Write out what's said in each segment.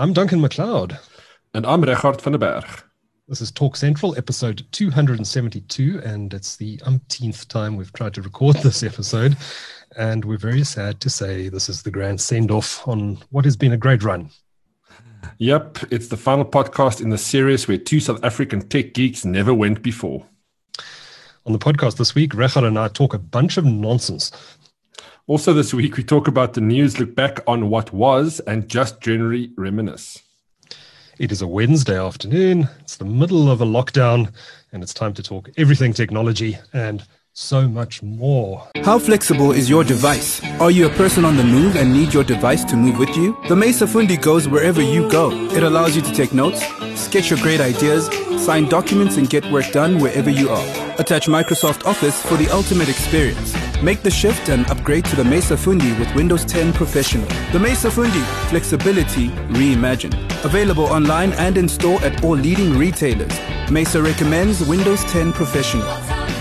I'm Duncan McLeod. And I'm Regardt van der Berg. This is Talk Central, episode 272, and it's the umpteenth time we've tried to record this episode. And we're very sad to say this is the grand send off on what has been a great run. Yep, it's the final podcast in the series where two South African tech geeks never went before. On the podcast this week, Regardt and I talk a bunch of nonsense. Also, this week, we talk about the news, look back on what was, and just generally reminisce. It is a Wednesday afternoon. It's the middle of a lockdown, and it's time to talk everything technology and so much more. How flexible is your device? Are you a person on the move and need your device to move with you? The Mecer Fundi goes wherever you go. It allows you to take notes, sketch your great ideas, sign documents, and get work done wherever you are. Attach Microsoft Office for the ultimate experience. Make the shift and upgrade to the Mecer Fundi with Windows 10 Professional. The Mecer Fundi, flexibility reimagined. Available online and in store at all leading retailers. Mecer recommends Windows 10 Professional.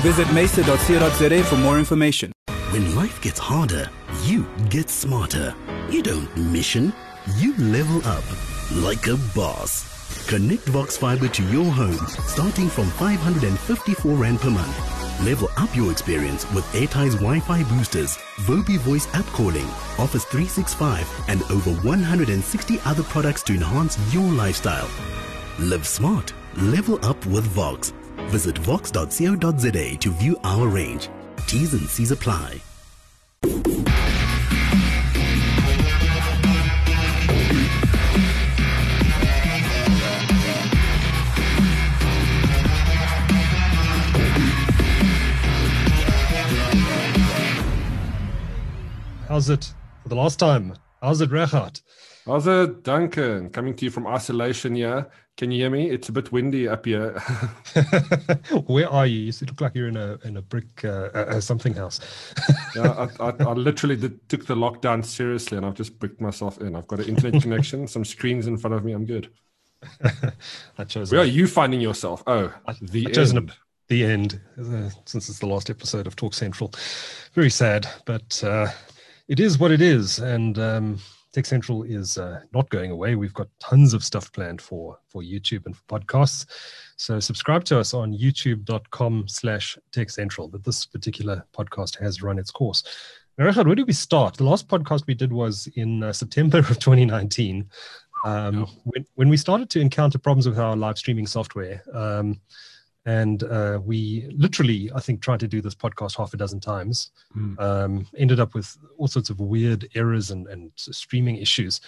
Visit mecer.co.za for more information. When life gets harder, you get smarter. You don't mission, you level up like a boss. Connect Vox Fiber to your home starting from 554 Rand per month. Level up your experience with Airties Wi-Fi boosters, Vobi voice app calling, Office 365 and over 160 other products to enhance your lifestyle. Live smart. Level up with Vox. Visit vox.co.za to view our range. T's and C's apply. How's it for the last time? How's it, Regardt? How's it, Duncan? Coming to you from isolation here. Can you hear me? It's a bit windy up here. Where are you? You look like you're in a in a brick uh, uh, something house. yeah, I, I, I literally did, took the lockdown seriously, and I've just bricked myself in. I've got an internet connection, some screens in front of me. I'm good. I chose. Where are you finding yourself? Oh, the I end. A, the end, uh, since it's the last episode of Talk Central. Very sad, but uh, it is what it is, and. Um, Tech Central is uh, not going away. We've got tons of stuff planned for for YouTube and for podcasts. So subscribe to us on youtube.com slash Tech Central. But this particular podcast has run its course. Now, where did we start? The last podcast we did was in uh, September of 2019. Um, when, when we started to encounter problems with our live streaming software. Um, and uh, we literally, I think, tried to do this podcast half a dozen times. Mm. Um, ended up with all sorts of weird errors and, and streaming issues,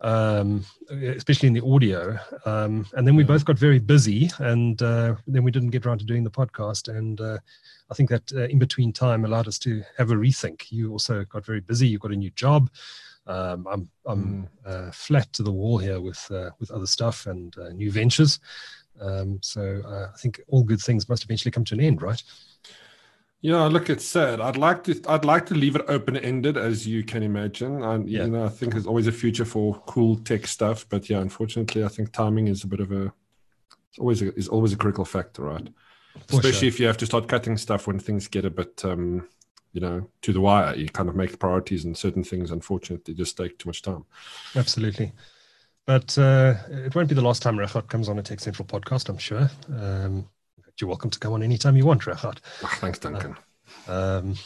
um, especially in the audio. Um, and then we Yeah. both got very busy, and uh, then we didn't get around to doing the podcast. And uh, I think that uh, in between time allowed us to have a rethink. You also got very busy. You got a new job. Um, I'm I'm uh, flat to the wall here with uh, with other stuff and uh, new ventures. Um, so uh, I think all good things must eventually come to an end, right? Yeah, look, it's sad. I'd like to. I'd like to leave it open ended, as you can imagine. And Yeah. you know, I think there's always a future for cool tech stuff. But yeah, unfortunately, I think timing is a bit of a. It's always a, is always a critical factor, right? For Especially sure. if you have to start cutting stuff when things get a bit, um, you know, to the wire. You kind of make priorities, and certain things, unfortunately, just take too much time. Absolutely. But uh, it won't be the last time Regardt comes on a Tech Central podcast, I'm sure. Um, you're welcome to come on anytime you want, Regardt. Ah, thanks, Duncan. Um,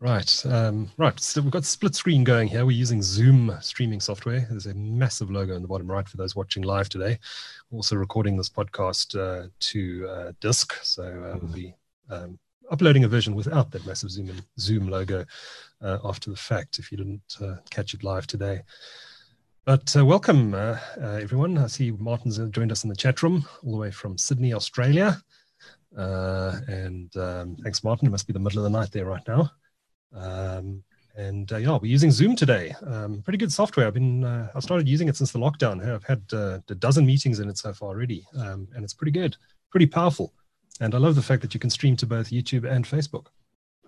right, um, right. So we've got split screen going here. We're using Zoom streaming software. There's a massive logo in the bottom right for those watching live today. Also recording this podcast uh, to uh, disk, so uh, we'll be um, uploading a version without that massive Zoom Zoom logo uh, after the fact. If you didn't uh, catch it live today. But uh, welcome, uh, uh, everyone. I see Martin's joined us in the chat room all the way from Sydney, Australia. Uh, and um, thanks, Martin. It must be the middle of the night there right now. Um, and uh, yeah, we're using Zoom today. Um, pretty good software. I've been uh, I started using it since the lockdown. I've had a dozen meetings in it so far already, um, and it's pretty good, pretty powerful. And I love the fact that you can stream to both YouTube and Facebook.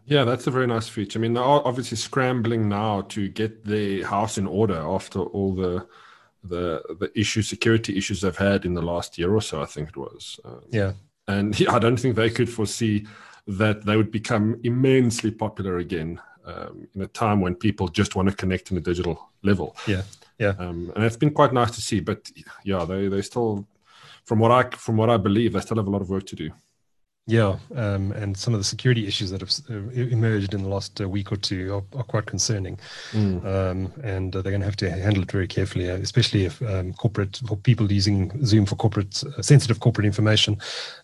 Yeah, that's a very nice feature. I mean, they're obviously scrambling now to get the house in order after all the the the issues, security issues they've had in the last year or so. I think it was. Um, Yeah, and I don't think they could foresee that they would become immensely popular again um, in a time when people just want to connect in a digital level. Yeah. Yeah, um, and it's been quite nice to see. But yeah, they they still, from what I from what I believe, they still have a lot of work to do. Yeah, um, and some of the security issues that have uh, emerged in the last uh, week or two are, are quite concerning, mm. um, and uh, they're going to have to handle it very carefully, uh, especially if um, corporate for people using Zoom for corporate uh, sensitive corporate information.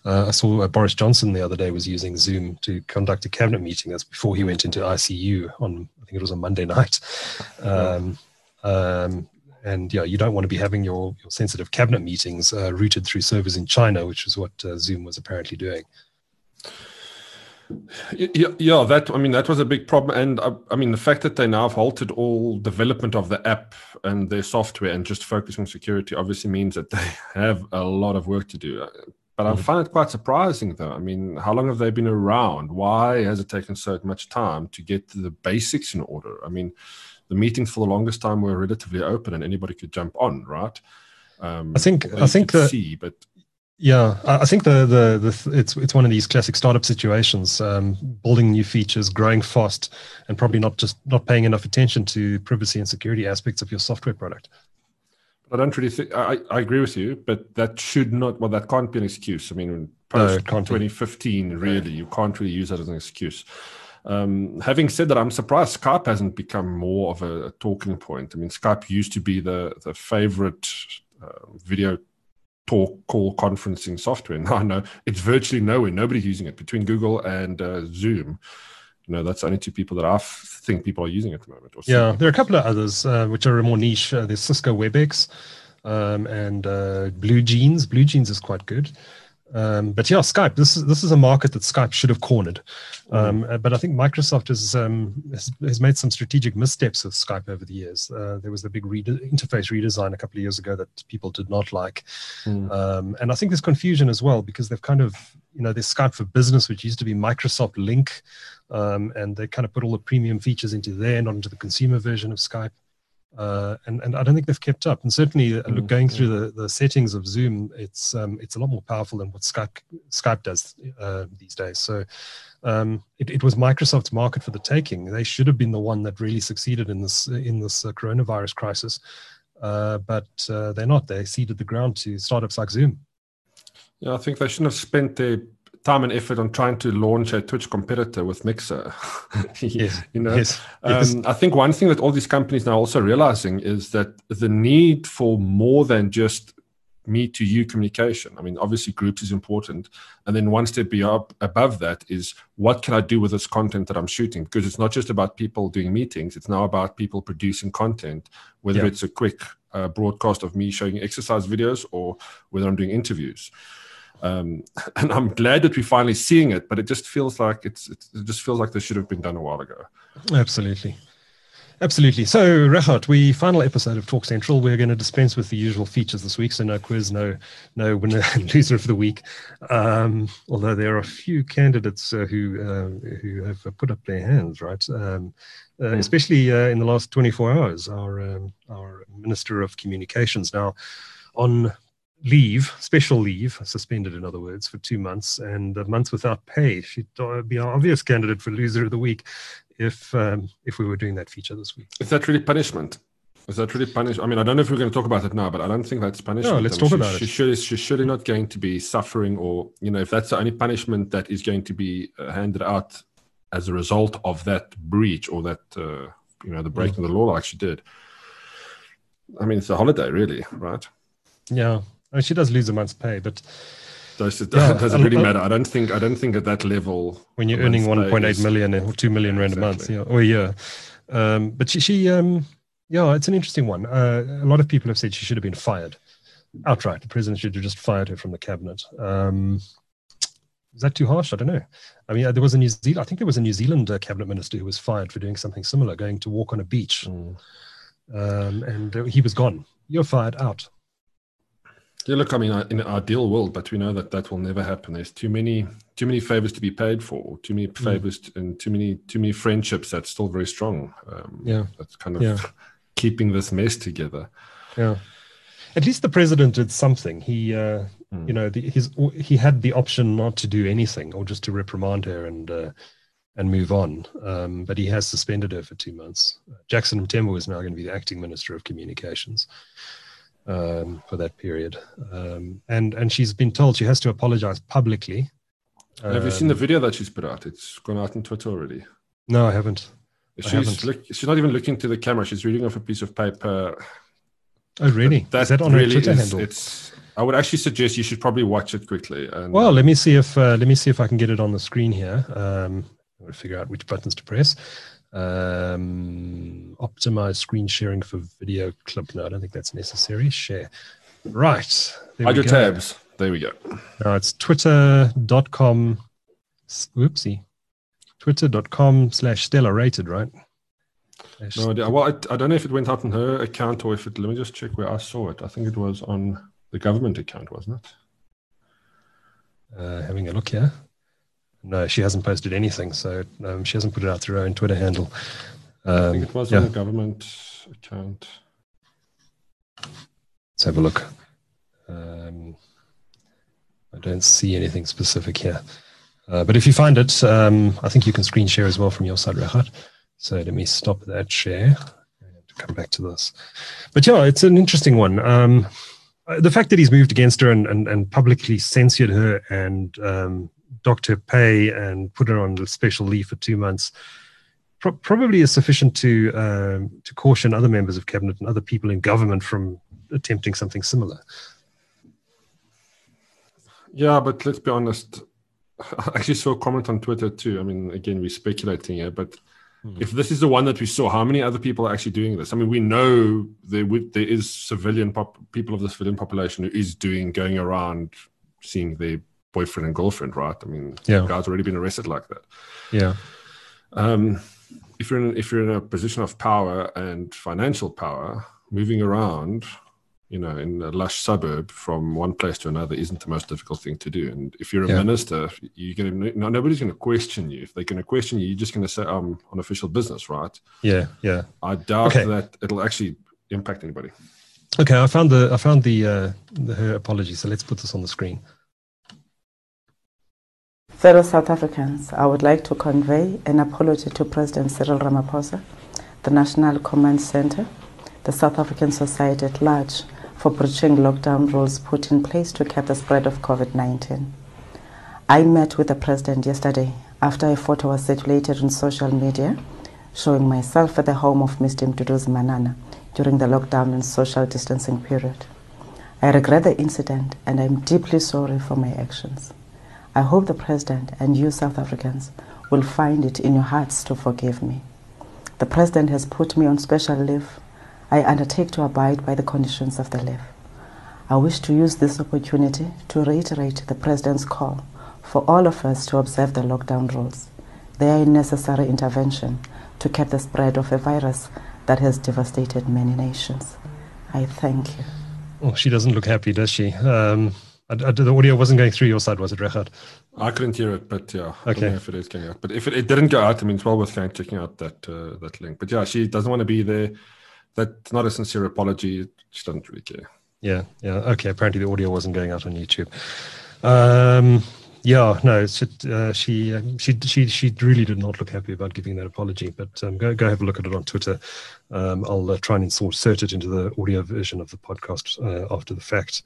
Uh, I saw Boris Johnson the other day was using Zoom to conduct a cabinet meeting. That's before he went into ICU on I think it was on Monday night. Um, um, and yeah, you don't want to be having your, your sensitive cabinet meetings routed through servers in China, which is what Zoom was apparently doing. Yeah, yeah, that I mean that was a big problem, and I, I, mean the fact that they now have halted all development of the app and their software and just focus on security obviously means that they have a lot of work to do. Uh, but I mm-hmm. find it quite surprising, though. I mean, how long have they been around? Why has it taken so much time to get the basics in order? I mean, the meetings for the longest time were relatively open and anybody could jump on, right? Um, I think I think that see, but yeah, I think the, the the it's it's one of these classic startup situations, um, building new features, growing fast, and probably not just not paying enough attention to privacy and security aspects of your software product. I don't really think I, I agree with you, but that should not well that can't be an excuse. I mean, post no, 2015, really, you can't really use that as an excuse. Um, having said that, I'm surprised Skype hasn't become more of a, a talking point. I mean, Skype used to be the the favorite uh, video talk call conferencing software. Now I know it's virtually nowhere. Nobody's using it between Google and uh, Zoom. You know, that's only two people that I think people are using at the moment. yeah, there are a couple of others uh, which are more niche. Uh, there's Cisco WebEx um, and uh, BlueJeans. Blue Jeans is quite good. Um, but yeah, Skype. This is this is a market that Skype should have cornered. Um, mm. But I think Microsoft has, um, has, has made some strategic missteps with Skype over the years. Uh, there was the big interface redesign a couple of years ago that people did not like, mm. Um, and I think there's confusion as well because they've kind of you know there's Skype for Business, which used to be Microsoft Lync, um, and they kind of put all the premium features into there, not into the consumer version of Skype. Uh, and and I don't think they've kept up. And certainly, uh, look, going through the, the settings of Zoom, it's um, it's a lot more powerful than what Skype Skype does uh, these days. So um, it, it was Microsoft's market for the taking. They should have been the one that really succeeded in this in this uh, coronavirus crisis, uh, but uh, they're not. They ceded the ground to startups like Zoom. Yeah, I think they shouldn't have spent their time and effort on trying to launch a Twitch competitor with Mixer. yes. you know, yes. Um, yes. I think one thing that all these companies now also realizing is that the need for more than just me to you communication. I mean, obviously, groups is important, and then one step up above that is what can I do with this content that I'm shooting? Because it's not just about people doing meetings; it's now about people producing content, whether yeah. it's a quick uh, broadcast of me showing exercise videos or whether I'm doing interviews. Um, and I'm glad that we're finally seeing it, but it just feels like it's, it just feels like this should have been done a while ago. Absolutely. Absolutely. So, Regardt, we final episode of Talk Central. We're going to dispense with the usual features this week. So, no quiz, no no winner and loser of the week. Um, although there are a few candidates uh, who uh, who have put up their hands, right? Um, uh, mm. Especially uh, in the last 24 hours. Our um, our Minister of Communications now on leave, special leave, suspended in other words, for two months and a month without pay. She'd be an obvious candidate for loser of the week if um, if we were doing that feature this week. Is that really punishment? Is that really punishment? I mean, I don't know if we're going to talk about it now, but I don't think that's punishment. No, let's I mean, talk about she, it. She should, she's surely not going to be suffering, or you know, if that's the only punishment that is going to be uh, handed out as a result of that breach or that uh, you know the breaking mm. of the law like she did. I mean, it's a holiday, really, right? Yeah, I mean, she does lose a month's pay, but does it, yeah, does it really matter? I don't think I don't think at that level when you're earning 1.8 million or two million rand exactly. a month, yeah, or a year. Um, but she, she um, yeah, it's an interesting one. Uh, a lot of people have said she should have been fired outright. The president should have just fired her from the cabinet. Um, is that too harsh? I don't know. I mean, there was a New Zealand. I think there was a New Zealand uh, cabinet minister who was fired for doing something similar, going to walk on a beach, mm. um, and uh, he was gone. You're fired out. Yeah, look, I mean, in an ideal world, but we know that that will never happen. There's too many, too many favors to be paid for, too many mm. favors, mm. and too many, too many friendships that's still very strong. Um, yeah, that's kind of yeah. keeping this mess together. Yeah, at least the president did something. He, uh, mm. you know, the, his he had the option not to do anything or just to reprimand her and uh, and move on. Um, but he has suspended her for two months. Jackson Mthembu is now going to be the acting minister of communications um, for that period, um, and and she's been told she has to apologize publicly. Have you seen the video that she's put out? It's gone out on Twitter already. No, I haven't. She's look, she's not even looking to the camera. She's reading off a piece of paper. Oh, really? That, is that on really her Twitter is, handle? It's. I would actually suggest you should probably watch it quickly. And, Well, let me see if uh, let me see if I can get it on the screen here. Um, I'm going to figure out which buttons to press. Um, optimize screen sharing for video clip. No, I don't think that's necessary. Share. Right. hide your go. tabs. There we go. Now it's twitter.com. Whoopsie. Twitter.com slash Stella rated, right? No idea. Well, I, I don't know if it went out on her account or if it. Let me just check where I saw it. I think it was on the government account, wasn't it? uh, having a look here. No, she hasn't posted anything, so um, she hasn't put it out through her own Twitter handle. I Um, think it was yeah. on the government account. Let's have a look. Um, I don't see anything specific here. Uh, but if you find it, um, I think you can screen share as well from your side, Regardt. So let me stop that share and come back to this. But yeah, it's an interesting one. Um, the fact that he's moved against her and, and, and publicly censored her and um, docked her pay and put her on special leave for two months pro- probably is sufficient to um, to caution other members of cabinet and other people in government from attempting something similar. Yeah, but let's be honest. I actually saw a comment on Twitter too. I mean, again, we're speculating here, but if this is the one that we saw, how many other people are actually doing this? I mean, we know there would, there is civilian pop, people of the civilian population who is doing going around seeing their boyfriend and girlfriend, right? I mean, Yeah. guys already been arrested like that. Yeah. Um, if you're in if you're in a position of power and financial power, moving around, you know, in a lush suburb from one place to another isn't the most difficult thing to do. And if you're a Yeah. minister, you're going to no, nobody's going to question you. If they're going to question you, you're just going to say, "I'm on official business," right? Yeah. Yeah. I doubt Okay. that it'll actually impact anybody. Okay. I found the I found the, uh, the her apology. So let's put this on the screen. Fellow South Africans, I would like to convey an apology to President Cyril Ramaphosa, the National Command Center, the South African society at large for breaching lockdown rules put in place to cap the spread of COVID 19. I met with the President yesterday after a photo was circulated on social media showing myself at the home of Mr. Mduduzi Manana during the lockdown and social distancing period. I regret the incident and I'm deeply sorry for my actions. I hope the President and you South Africans will find it in your hearts to forgive me. The President has put me on special leave. I undertake to abide by the conditions of the leave. I wish to use this opportunity to reiterate the President's call for all of us to observe the lockdown rules. They are a necessary intervention to cap the spread of a virus that has devastated many nations. I thank you. Oh, she doesn't look happy, does she? Um, I, I, the audio wasn't going through your side, was it, Regardt? I couldn't hear it, but yeah, I Okay. don't know if it is going out. But if it, it didn't go out, I mean, it's well worth going checking out that uh, that link. But yeah, she doesn't want to be there. That's not a sincere apology. She doesn't really care. Yeah, yeah. Okay. Apparently, the audio wasn't going out on YouTube. Um, yeah, no. Uh, she, um, she, she, she really did not look happy about giving that apology. But um, go, go have a look at it on Twitter. Um, I'll uh, try and insert insert it into the audio version of the podcast uh, after the fact.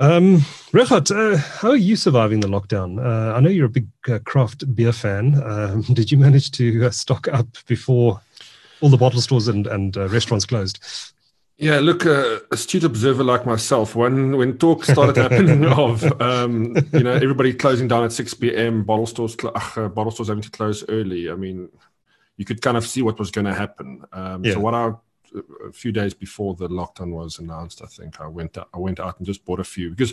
Um, Regardt, uh, how are you surviving the lockdown? Uh, I know you're a big uh, craft beer fan. Um, did you manage to uh, stock up before all the bottle stores and, and uh, restaurants closed? Yeah, look, uh, astute observer like myself, when when talk started happening of um, you know everybody closing down at six p.m., bottle stores cl- uh, bottle stores having to close early. I mean, you could kind of see what was going to happen. Um, Yeah. So what I a few days before the lockdown was announced, I think I went out, I went out and just bought a few because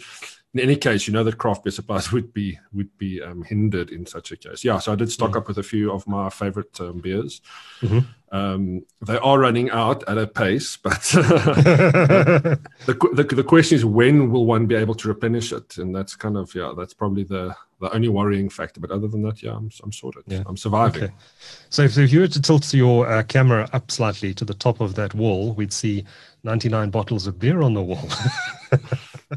in any case, you know that craft beer supplies would be would be um, hindered in such a case. Yeah, so I did stock up with a few of my favorite um, beers. Mhm. Um, they are running out at a pace, but the, the the question is when will one be able to replenish it, and that's kind of yeah, that's probably the the only worrying factor. But other than that, yeah, I'm I'm sorted. Yeah. I'm surviving. Okay. So if, so if you were to tilt your uh, camera up slightly to the top of that wall, we'd see 99 bottles of beer on the wall.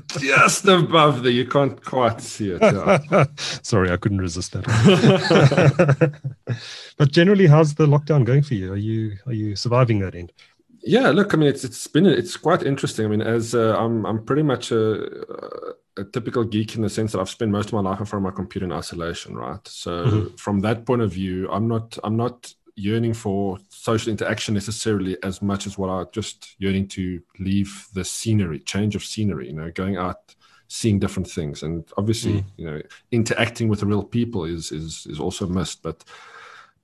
just above there. You can't quite see it. Yeah. Sorry, I couldn't resist that. but generally, how's the lockdown going for you? Are you are you surviving that end? Yeah, look, I mean, it's it's been it's quite interesting. I mean, as uh, I'm I'm pretty much a, a, typical geek in the sense that I've spent most of my life in front of my computer in isolation, right? So mm-hmm. from that point of view, I'm not I'm not yearning for social interaction necessarily as much as what I just yearning to leave the scenery, change of scenery, you know, going out, seeing different things, and obviously, mm. you know, interacting with the real people is is is also missed. But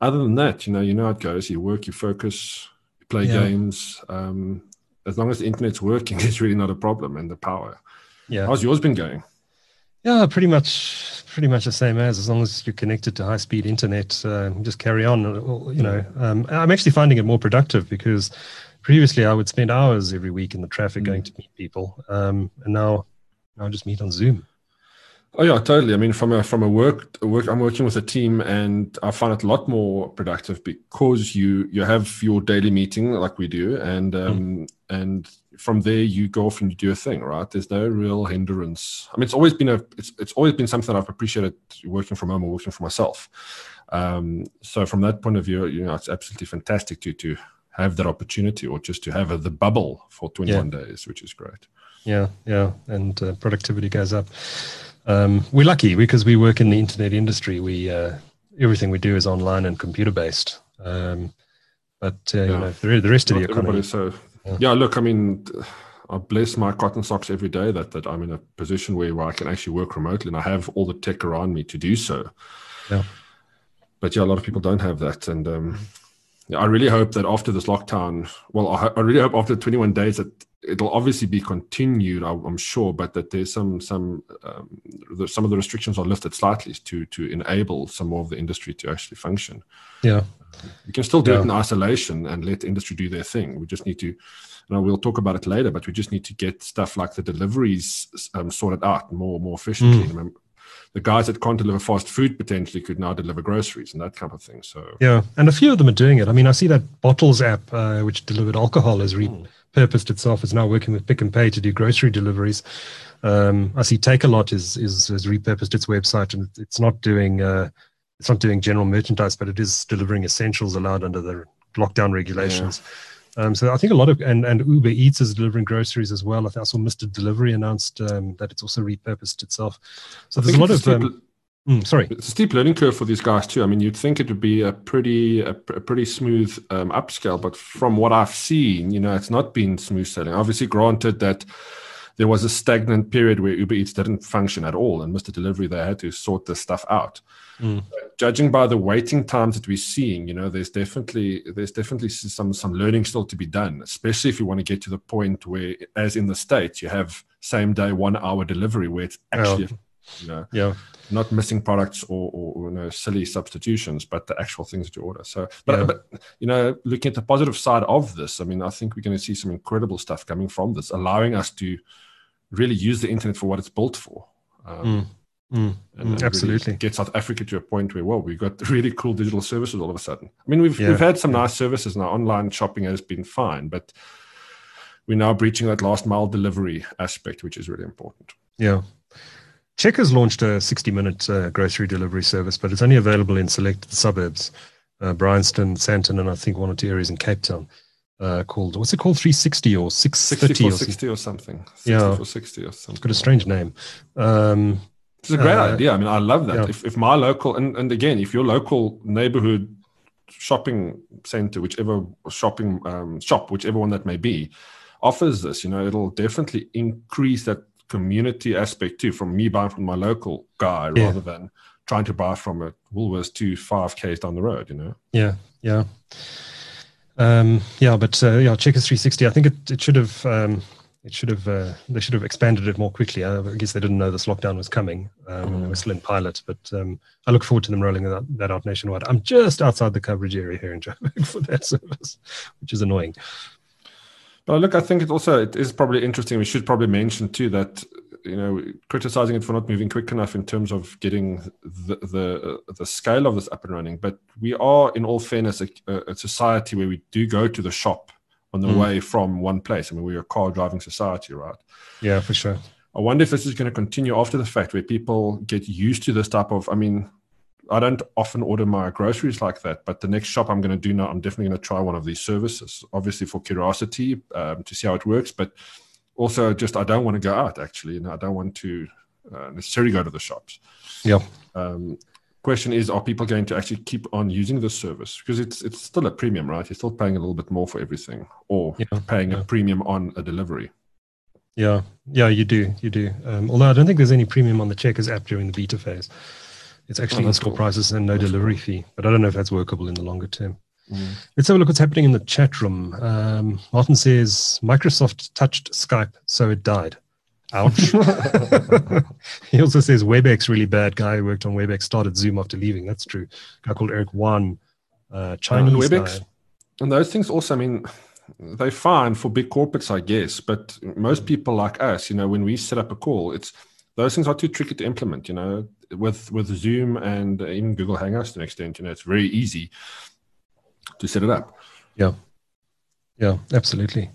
other than that, you know, you know how it goes. You work, you focus, you play yeah. games. Um, as long as the internet's working, it's really not a problem, and the power. Yeah, how's yours been going? Yeah, pretty much, pretty much the same as as long as you're connected to high speed internet, uh, just carry on. Uh, you know, um, I'm actually finding it more productive because previously I would spend hours every week in the traffic mm. going to meet people, um, and now now I just meet on Zoom. Oh yeah, totally. I mean, from a from a work work, I'm working with a team, and I find it a lot more productive because you you have your daily meeting like we do, and um, mm. and from there you go off and you do a thing, right? There's no real hindrance. I mean, it's always been a it's it's always been something I've appreciated working from home or working for myself. Um, so from that point of view, you know, it's absolutely fantastic to to have that opportunity or just to have a, the bubble for 21 yeah. days, which is great. Yeah, yeah, and uh, productivity goes up. Um, we're lucky because we work in the internet industry. We uh, everything we do is online and computer based. Um, but uh, yeah. you know, the, the rest of the economy. So yeah. yeah. look, I mean, I bless my cotton socks every day that that I'm in a position where, where I can actually work remotely and I have all the tech around me to do so. Yeah. But yeah, a lot of people don't have that, and um, yeah, I really hope that after this lockdown, well, I, I really hope after 21 days that it'll obviously be continued, I'm sure, but that there's some some um, some of the restrictions are lifted slightly to to enable some more of the industry to actually function. Yeah, we can still do yeah. it in isolation and let industry do their thing. We just need to. You know, we'll talk about it later, but we just need to get stuff like the deliveries um, sorted out more more efficiently. Mm. The guys that can't deliver fast food potentially could now deliver groceries and that kind of thing. So yeah, and a few of them are doing it. I mean, I see that Bottles app, uh, which delivered alcohol, has re- mm itself is now working with Pick n Pay to do grocery deliveries. Um, I see Takealot is, is has repurposed its website and it's not doing uh, it's not doing general merchandise, but it is delivering essentials allowed under the lockdown regulations. Yeah. Um, so I think a lot of and, and Uber Eats is delivering groceries as well. I think I saw Mr. Delivery announced um, that it's also repurposed itself. So I there's a lot of um, Mm, sorry, it's a steep learning curve for these guys too. I mean, you'd think it would be a pretty a, a pretty smooth um, upscale, but from what I've seen, you know, it's not been smooth sailing. Obviously, granted that there was a stagnant period where Uber Eats didn't function at all, and Mr. Delivery they had to sort this stuff out. Mm. Judging by the waiting times that we're seeing, you know, there's definitely there's definitely some some learning still to be done, especially if you want to get to the point where, as in the states, you have same day one hour delivery where it's actually. Oh you know yeah not missing products or, or, you know silly substitutions but the actual things that you order so but, yeah. but you know looking at the positive side of this i mean i think we're going to see some incredible stuff coming from this allowing us to really use the internet for what it's built for um, mm. Mm. And, absolutely really get South Africa to a point where well we've got really cool digital services all of a sudden. I mean we've yeah. we've had some nice services now. Online shopping has been fine, but we're now breaching that last mile delivery aspect, which is really important. Yeah, Checkers launched a 60 minute uh, grocery delivery service, but it's only available in selected suburbs uh, Bryanston, Sandton, and I think one or two areas in Cape Town. Uh, called what's it called 360 or 630 or 60 or something 60 yeah for 60 or something it's got a strange name um, it's a great uh, idea i mean i love that yeah. if, if my local and, and again if your local neighborhood shopping center whichever shopping um, shop whichever one that may be offers this you know it'll definitely increase that community aspect too, from me buying from my local guy yeah. rather than trying to buy from a Woolworths two five k's down the road. You know. Yeah, yeah, um, yeah. But uh, yeah, Checkers 360. I think it, it should have. Um, it should have uh, they should have expanded it more quickly. I guess they didn't know this lockdown was coming. Um, mm. They were still in pilot, but um, I look forward to them rolling that, that, out nationwide. I'm just outside the coverage area here in Joburg for that service, which is annoying. But look, I think it also it is probably interesting. We should probably mention too that you know criticizing it for not moving quick enough in terms of getting the the, uh, the scale of this up and running. But we are, in all fairness, a, a society where we do go to the shop on the mm. way from one place. I mean, we're a car driving society, right? Yeah, for sure. I wonder if this is going to continue after the fact, where people get used to this type of. I mean, I don't often order my groceries like that, but the next shop I'm going to do now, I'm definitely going to try one of these services. Obviously for curiosity um, to see how it works, but also just I don't want to go out. Actually, and I don't want to uh, necessarily go to the shops. Yeah. Um, question is, are people going to actually keep on using this service because it's it's still a premium, right? You're still paying a little bit more for everything, or Yeah, paying yeah. a premium on a delivery. Yeah, yeah, you do, you do. Um, although I don't think there's any premium on the Checkers app during the beta phase. It's actually Oh, in-store cool. prices and no That's delivery fee. But I don't know if that's workable in the longer term. Mm. Let's have a look what's happening in the chat room. Um, Martin says Microsoft touched Skype, so it died. Ouch. he also says WebEx really bad. Guy who worked on WebEx started Zoom after leaving. That's true. guy called Eric Yuan, uh, Chinese WebEx? guy. And those things also, I mean, they're fine for big corporates, I guess. But most people like us, you know, when we set up a call, it's those things are too tricky to implement. You know, with with Zoom and even Google Hangouts to an extent, you know, it's very easy to set it up. Yeah. Yeah, absolutely.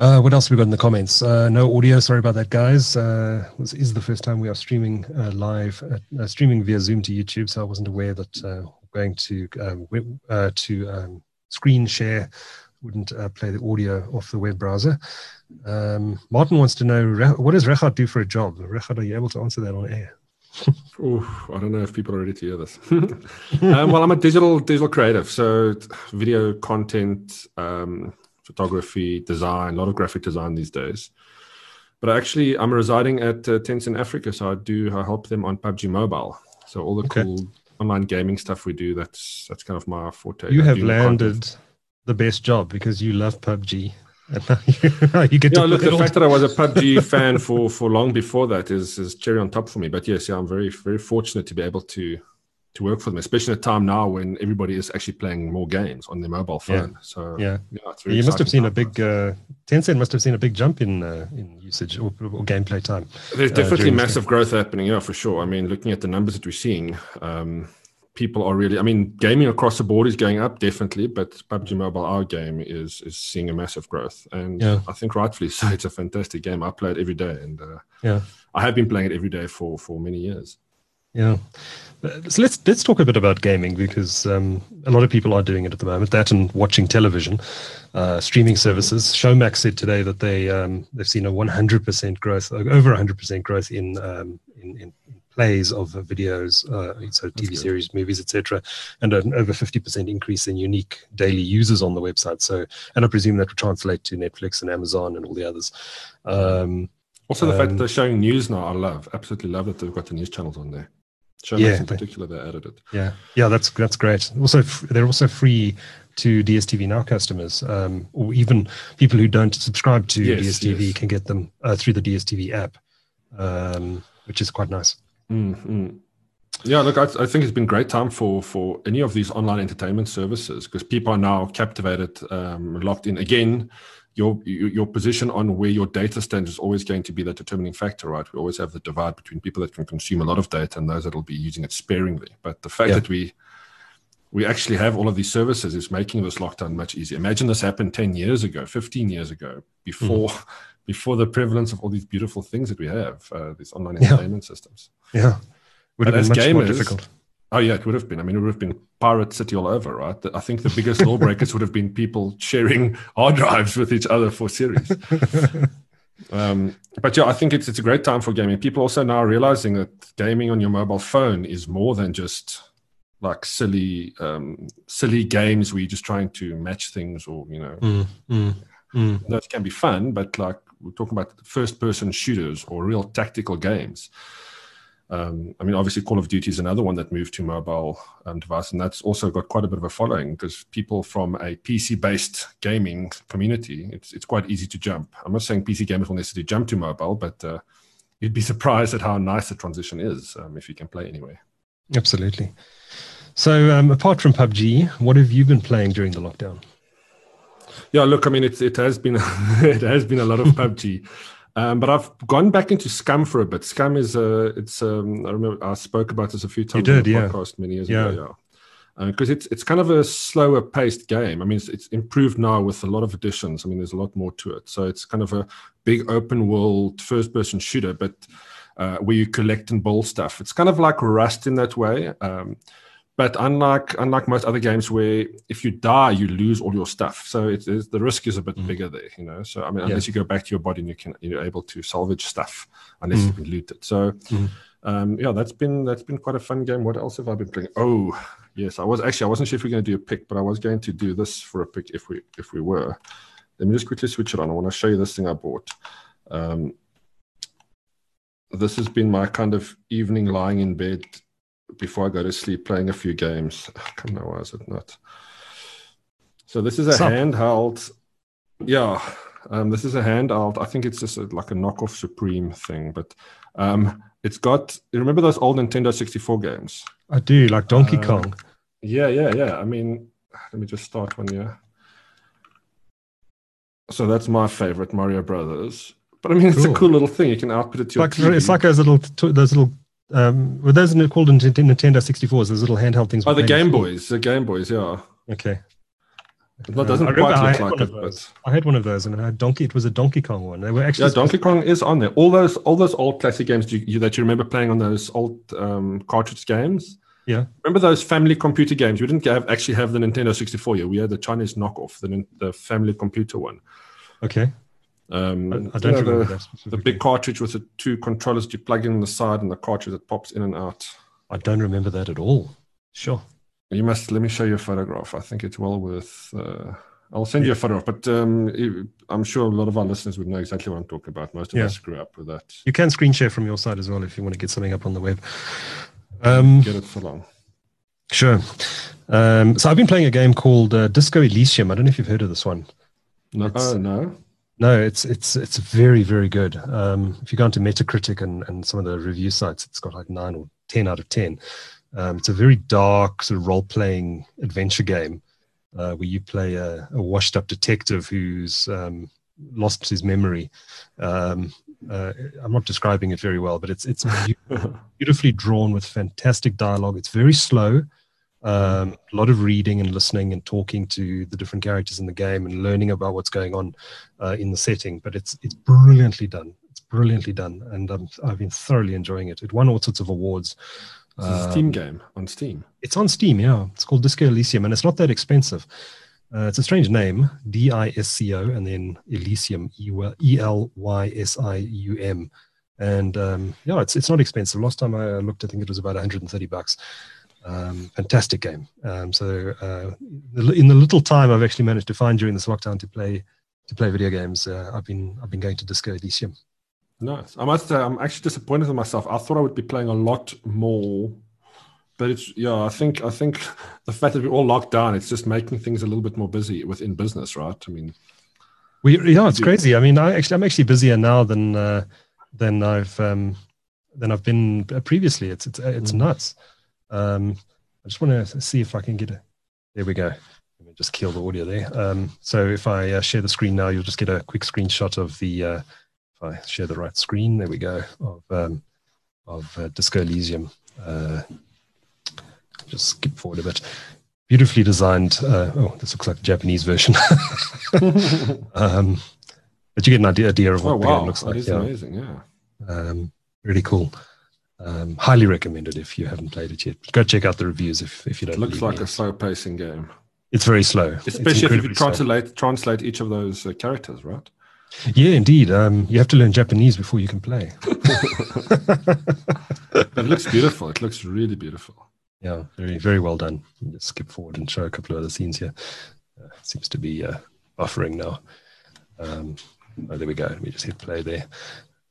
Uh, what else have we got in the comments? Uh, no audio. Sorry about that, guys. Uh, this is the first time we are streaming uh, live, uh, uh, streaming via Zoom to YouTube. So I wasn't aware that uh, going to um, to um, screen share wouldn't play the audio off the web browser. Um, Martin wants to know what does Regardt do for a job? Regardt, are you able to answer that on air? Ooh, I don't know if people are ready to hear this. um, well, I'm a digital digital creative, so video content, um, photography, design, a lot of graphic design these days. But actually, I'm residing at uh, Tencent Africa, so I do I help them on PUBG Mobile. So all the Okay. cool online gaming stuff we do, that's that's kind of my forte. You I have the content. landed the best job because you love PUBG. You, get Yeah, to look, the fact that I was a PUBG fan for for long before that is is cherry on top for me. But yes, yeah, I'm very very fortunate to be able to to work for them, especially at a time now when everybody is actually playing more games on their mobile Yeah. phone. So Yeah. it's very you must have seen a big uh, Tencent must have seen a big jump in uh, in usage or, or gameplay time. There's uh, definitely this massive growth happening, yeah, for sure. I mean, looking at the numbers that we're seeing, um, people are really. I mean, gaming across the board is going up definitely, but PUBG Mobile, our game, is is seeing a massive growth, and Yeah. I think rightfully so. It's a fantastic game. I play it every day, and uh, Yeah. I have been playing it every day for for many years. Yeah. So let's let's talk a bit about gaming because um, a lot of people are doing it at the moment. That and watching television, uh, streaming services. Showmax said today that they um, they've seen a 100% growth, uh, over 100% growth in um, in, in plays of videos, uh, so TV good. series, movies, etc., and an over 50% increase in unique daily users on the website. So, and I presume that will translate to Netflix and Amazon and all the others. Um, Also, the fact that Um, they're showing news now, I love. Absolutely love that they've got the news channels on there. Showmax Yeah, in particular, they added it. Yeah, yeah, that's that's great. Also, f- they're also free to DSTV Now customers, um, or even people who don't subscribe to Yes, DSTV yes. can get them uh, through the DSTV app, um, which is quite nice. Mm-hmm. Yeah, look, I, I think it's been great time for for any of these online entertainment services because people are now captivated, um, locked in. Again, your your position on where your data stands is always going to be the determining factor, right? We always have the divide between people that can consume a lot of data and those that will be using it sparingly. But the fact Yeah. that we we actually have all of these services is making this lockdown much easier. Imagine this happened 10 years ago, 15 years ago, before before the prevalence of all these beautiful things that we have, uh, these online Yeah. entertainment systems. Yeah, would But have been as much more difficult. Oh yeah, it would have been. I mean, it would have been pirate city all over, right? I think the biggest lawbreakers would have been people sharing hard drives with each other for series. um, but yeah, I think it's it's a great time for gaming. People also now realizing that gaming on your mobile phone is more than just like silly um, silly games where you're just trying to match things or you know Mm, mm, mm. those can be fun, but like we're talking about first person shooters or real tactical games. Um, I mean, obviously, Call of Duty is another one that moved to mobile um, device, and that's also got quite a bit of a following because people from a PC based gaming community, it's, it's quite easy to jump. I'm not saying PC gamers will necessarily jump to mobile, but uh, you'd be surprised at how nice the transition is um, if you can play anywhere. Absolutely. So, um, apart from PUBG, what have you been playing during the lockdown? Yeah, look, I mean, it it has been it has been a lot of PUBG, um, but I've gone back into Scum for a bit. Scum is a, it's, um, I remember I spoke about this a few times did, on the yeah. podcast many years Yeah. ago. because it's it's kind of a slower paced game. I mean, it's, it's improved now with a lot of additions. I mean, there's a lot more to it. So it's kind of a big open world first person shooter, but uh, where you collect and build stuff. It's kind of like Rust in that way. Um, but unlike unlike most other games where if you die you lose all your stuff so the risk is a bit mm. bigger there you know so i mean yeah. unless you go back to your body and you can you're able to salvage stuff unless mm. you can loot it so mm. um, yeah that's been that's been quite a fun game what else have i been playing oh yes i was actually i wasn't sure if we are going to do a pick but i was going to do this for a pick if we if we were let me just quickly switch it on i want to show you this thing i bought um, this has been my kind of evening lying in bed before I go to sleep playing a few games. I can't know why is it not. So this is a handheld. Yeah, um, this is a handheld. I think it's just a, like a knockoff Supreme thing, but um, it's got. You remember those old Nintendo 64 games? I do, like Donkey uh, Kong. Yeah, yeah, yeah. I mean, let me just start one here. So that's my favorite Mario Brothers. But I mean, it's cool. a cool little thing. You can output it to like, It's like those little those little um, were those called Nintendo 64s? Those little handheld things. Oh, the Game Boys. The Game Boys, yeah. Okay. It doesn't uh, quite look like it, but I had one of those, and I had Donkey. It was a Donkey Kong one. They were actually yeah. Donkey Kong is on there. All those, all those old classic games you, you, that you remember playing on those old um, cartridge games. Yeah. Remember those family computer games? We didn't have, actually have the Nintendo 64 yet. We had the Chinese knockoff, the the family computer one. Okay. Um, I, I don't you know, remember the, the big cartridge with the two controllers you plug in the side and the cartridge that pops in and out. I don't remember that at all. Sure. You must let me show you a photograph. I think it's well worth. Uh, I'll send you a photograph, but um, I'm sure a lot of our listeners would know exactly what I'm talking about. Most of yeah. us grew up with that. You can screen share from your side as well if you want to get something up on the web. Um, get it for long. Sure. Um, so I've been playing a game called uh, Disco Elysium. I don't know if you've heard of this one. No, oh, no. No, it's it's it's very very good. Um, if you go into Metacritic and, and some of the review sites, it's got like nine or ten out of ten. Um, it's a very dark sort of role playing adventure game uh, where you play a, a washed up detective who's um, lost his memory. Um, uh, I'm not describing it very well, but it's it's beautifully drawn with fantastic dialogue. It's very slow. Um, a lot of reading and listening and talking to the different characters in the game and learning about what's going on uh, in the setting. But it's it's brilliantly done. It's brilliantly done, and um, I've been thoroughly enjoying it. It won all sorts of awards. It's a Steam um, game on Steam. It's on Steam, yeah. It's called Disco Elysium, and it's not that expensive. Uh, it's a strange name, D I S C O, and then Elysium, E L Y S I U M. And um, yeah, it's it's not expensive. Last time I looked, I think it was about 130 bucks. Um, fantastic game. Um, so uh, in the little time I've actually managed to find during this lockdown to play to play video games, uh, I've been I've been going to Disco Elysium. Nice. I must say I'm actually disappointed with myself. I thought I would be playing a lot more, but it's yeah. I think I think the fact that we're all locked down, it's just making things a little bit more busy within business, right? I mean, we yeah, it's crazy. I mean, I actually I'm actually busier now than uh, than I've um, than I've been previously. It's it's it's mm. nuts. Um, I just want to see if I can get a. There we go. Let me just kill the audio there. Um, so if I uh, share the screen now, you'll just get a quick screenshot of the. Uh, if I share the right screen, there we go. Of um, of uh, Disco Elysium. Uh, just skip forward a bit. Beautifully designed. Uh, oh, this looks like a Japanese version. um, but you get an idea, idea of what oh, wow. the game looks like. That is yeah. amazing. Yeah. Um, really cool. Um, highly recommended if you haven't played it yet. Go check out the reviews if, if you don't. It looks like a slow pacing game. It's very slow, especially if you translate slow. translate each of those uh, characters, right? Yeah, indeed. Um, you have to learn Japanese before you can play. it looks beautiful. It looks really beautiful. Yeah, very very well done. Just skip forward and show a couple of other scenes here. Uh, seems to be uh, buffering now. Um, oh, there we go. Let me just hit play there.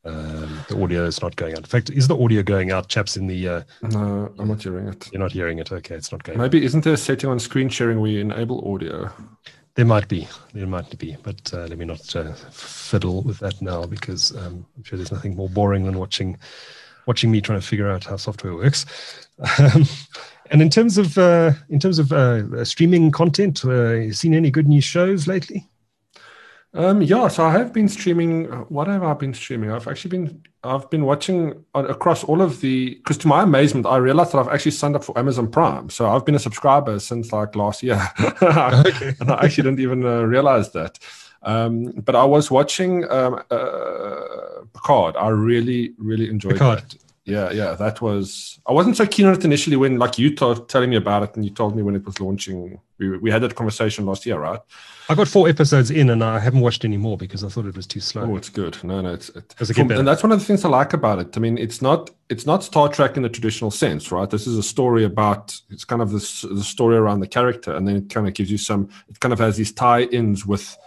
Um, the audio is not going out. In fact, is the audio going out, chaps? In the uh, no, I'm not hearing it. You're not hearing it. Okay, it's not going. Maybe out. isn't there a setting on screen sharing where you enable audio? There might be. There might be, but uh, let me not uh, fiddle with that now because um, I'm sure there's nothing more boring than watching watching me trying to figure out how software works. Um, and in terms of uh, in terms of uh, streaming content, uh, you seen any good new shows lately? Um, yeah, so I have been streaming. What have I been streaming? I've actually been I've been watching across all of the. Because to my amazement, I realized that I've actually signed up for Amazon Prime. So I've been a subscriber since like last year, and I actually didn't even uh, realize that. Um, but I was watching um, uh, Picard. I really, really enjoyed Picard. that. Yeah, yeah, that was. I wasn't so keen on it initially when, like, you told telling me about it, and you told me when it was launching. We we had that conversation last year, right? I got four episodes in, and I haven't watched any more because I thought it was too slow. Oh, it's good. No, no, it's it, from, and that's one of the things I like about it. I mean, it's not it's not Star Trek in the traditional sense, right? This is a story about. It's kind of this the story around the character, and then it kind of gives you some. It kind of has these tie-ins with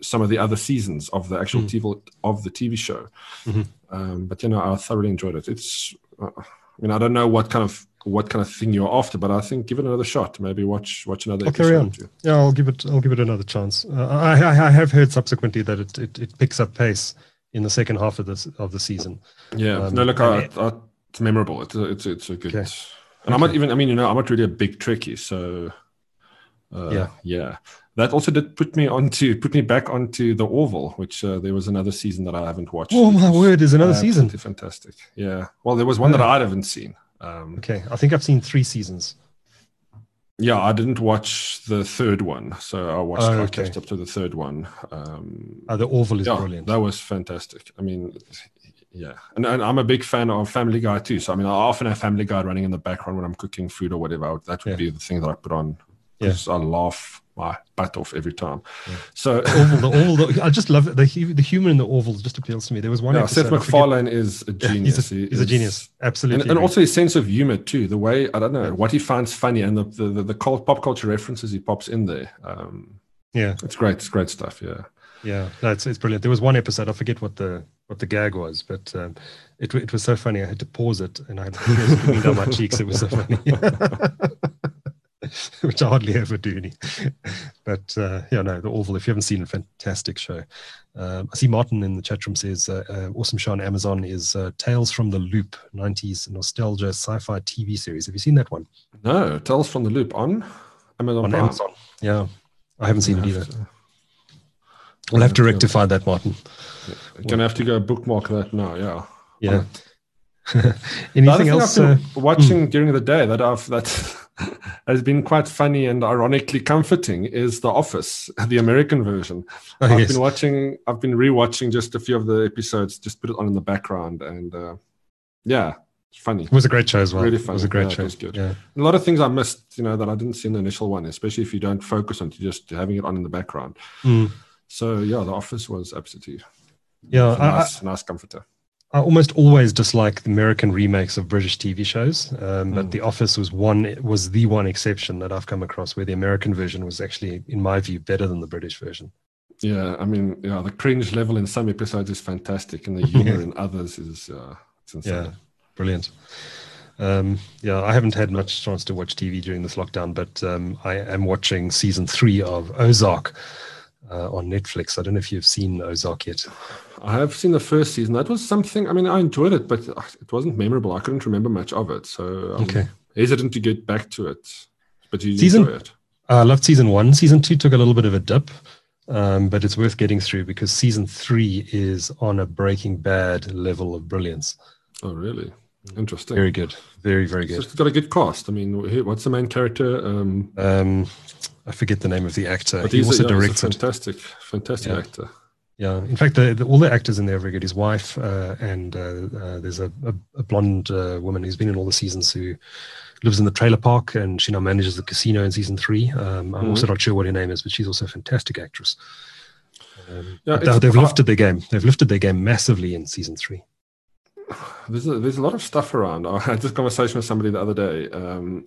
some of the other seasons of the actual mm. TV of the TV show. Mm-hmm. Um, but you know, I thoroughly enjoyed it. It's, uh, I mean, I don't know what kind of what kind of thing you're after, but I think give it another shot. Maybe watch watch another. I'll carry on. Yeah, I'll give it. I'll give it another chance. Uh, I, I, I have heard subsequently that it, it, it picks up pace in the second half of this of the season. Yeah, um, no, look, I, I, it's memorable. It's a, it's it's a good. Okay. And okay. I'm not even. I mean, you know, I'm not really a big Trekkie, so uh, yeah, yeah that also did put me onto put me back onto the Orville, which uh, there was another season that I haven't watched. Oh my word, is another season? Fantastic. Yeah. Well, there was one yeah. that I haven't seen. Um, okay, I think I've seen three seasons. Yeah, I didn't watch the third one, so I watched oh, okay. up to the third one. Um, uh, the Orville is yeah, brilliant. That was fantastic. I mean, yeah, and, and I'm a big fan of Family Guy too. So I mean, I often have Family Guy running in the background when I'm cooking food or whatever. That would yeah. be the thing that I put on because yeah. I laugh my butt off every time. Yeah. So Orville, the Orville, the, I just love it. The, the humor in the Orville just appeals to me. There was one. Yeah, Seth MacFarlane is a genius. he's, a, he's a, genius, absolutely, and, and, also his sense of humor too. The way I don't know what he finds funny and the the, the, the cult, pop culture references he pops in there. Um, yeah, it's great. It's great stuff. Yeah. Yeah, no, it's, it's brilliant. There was one episode I forget what the what the gag was, but um, it it was so funny. I had to pause it, and I had tears coming down my cheeks. It was so funny. which I hardly ever do. Any. But uh, yeah, no, the Orville. If you haven't seen a fantastic show, um, I see Martin in the chat room says uh, uh, awesome show on Amazon is uh, Tales from the Loop, '90s nostalgia sci-fi TV series. Have you seen that one? No, Tales from the Loop on Amazon. On Amazon, yeah, I haven't seen it either. To, we'll have to rectify that, Martin. You're gonna have to go bookmark that now. Yeah. Yeah. Anything else? Uh, watching mm. during the day that I've that has been quite funny and ironically comforting is The Office, the American version. Oh, I've yes. been watching, I've been rewatching just a few of the episodes, just put it on in the background, and uh, yeah, it's funny. It was a great show as well. Really fun. It was a great yeah, show. It was good. Yeah. A lot of things I missed, you know, that I didn't see in the initial one, especially if you don't focus on just having it on in the background. Mm. So yeah, The Office was absolutely yeah, nice, I, nice comforter. I almost always dislike the American remakes of British TV shows, um, but mm. The Office was one was the one exception that I've come across where the American version was actually, in my view, better than the British version. Yeah, I mean, yeah, the cringe level in some episodes is fantastic, and the humor in others is uh, Yeah, brilliant. Um, yeah, I haven't had much chance to watch TV during this lockdown, but um, I am watching season three of Ozark uh, on Netflix. I don't know if you've seen Ozark yet. I have seen the first season. That was something. I mean, I enjoyed it, but it wasn't memorable. I couldn't remember much of it, so I'm okay. hesitant to get back to it. But you season, enjoy it. I loved season one. Season two took a little bit of a dip, um, but it's worth getting through because season three is on a Breaking Bad level of brilliance. Oh, really? Interesting. Very good. Very, very good. It's got a good cast. I mean, what's the main character? Um, um, I forget the name of the actor. But he also a, yeah, directed. fantastic, fantastic yeah. actor. Yeah, in fact, the, the, all the actors in there are very good. His wife uh, and uh, uh, there's a, a, a blonde uh, woman who's been in all the seasons who lives in the trailer park and she now manages the casino in season three. Um, I'm mm-hmm. also not sure what her name is, but she's also a fantastic actress. Um, yeah, they, have lifted their game. They've lifted their game massively in season three. There's a, there's a lot of stuff around. I had this conversation with somebody the other day. Um,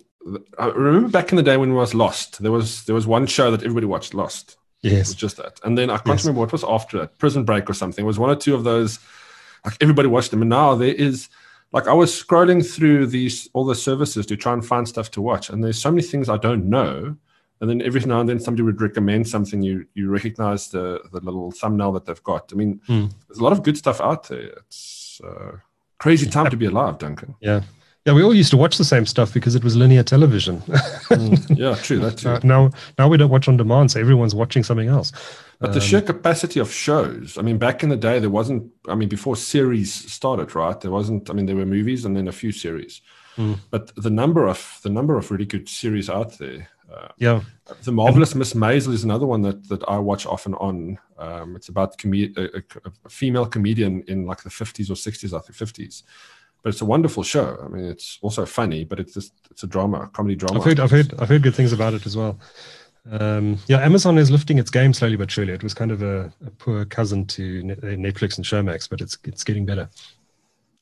I remember back in the day when we was Lost. There was there was one show that everybody watched, Lost. Yes, just that. And then I can't yes. remember what was after that. Prison Break or something. It was one or two of those. Like everybody watched them, and now there is. Like I was scrolling through these all the services to try and find stuff to watch, and there's so many things I don't know. And then every now and then somebody would recommend something you you recognize the the little thumbnail that they've got. I mean, mm. there's a lot of good stuff out there. It's uh, crazy time to be alive, Duncan. Yeah, Yeah, we all used to watch the same stuff because it was linear television. mm, yeah, true. That's uh, now, now we don't watch on demand, so everyone's watching something else. But the um, sheer capacity of shows. I mean, back in the day, there wasn't. I mean, before series started, right? There wasn't. I mean, there were movies and then a few series. Mm. But the number of the number of really good series out there. Uh, yeah. The marvelous Miss Maisel is another one that that I watch off and on. Um, it's about com- a, a, a, female comedian in like the fifties or sixties, I think fifties but it's a wonderful show. I mean, it's also funny, but it's just it's a drama, a comedy drama. I've heard, I've heard, I've heard good things about it as well. Um, yeah, Amazon is lifting its game slowly but surely. It was kind of a, a poor cousin to Netflix and Showmax, but it's it's getting better.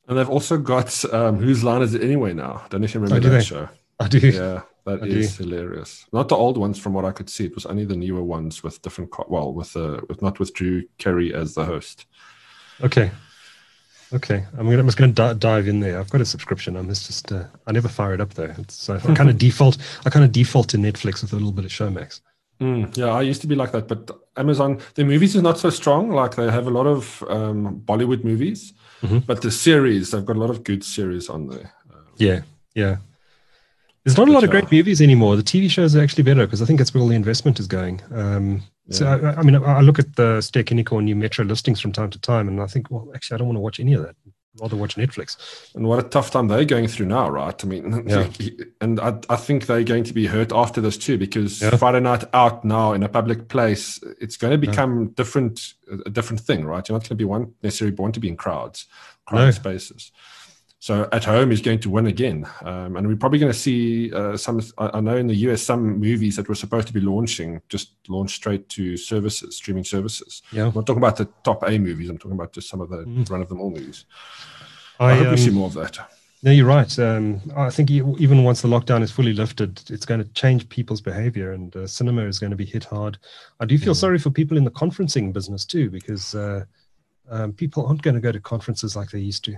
And they've also got um, Whose Line Is It Anyway now? I Don't know if you remember oh, that they? show. I do. Yeah, that I is do. hilarious. Not the old ones, from what I could see. It was only the newer ones with different. Co- well, with uh, with not with Drew Carey as the host. Okay, Okay, I'm gonna I'm just gonna d- dive in there. I've got a subscription. I'm just uh, I never fire it up though. It's uh, I kind of default. I kind of default to Netflix with a little bit of Showmax. Mm, yeah, I used to be like that, but Amazon, the movies is not so strong. Like they have a lot of um, Bollywood movies, mm-hmm. but the series they've got a lot of good series on there. Um, yeah, yeah. There's not a lot of great movies anymore. The TV shows are actually better because I think that's where all the investment is going. Um, yeah. So I, I, mean, I look at the Ster-Kinekor Nu Metro listings from time to time, and I think, well, actually, I don't want to watch any of that. I'd rather watch Netflix. And what a tough time they're going through now, right? I mean, yeah. and I, I think they're going to be hurt after this too, because yeah. Friday night out now in a public place, it's going to become yeah. different, a different thing, right? You're not going to be one necessarily born to be in crowds, crowded no. spaces. So at home is going to win again, um, and we're probably going to see uh, some. I know in the US some movies that were supposed to be launching just launch straight to services, streaming services. Yeah, I'm not talking about the top A movies. I'm talking about just some of the mm. run of the mill movies. I, I hope um, we see more of that. No, you're right. Um, I think even once the lockdown is fully lifted, it's going to change people's behavior, and uh, cinema is going to be hit hard. I do feel mm. sorry for people in the conferencing business too, because uh, um, people aren't going to go to conferences like they used to.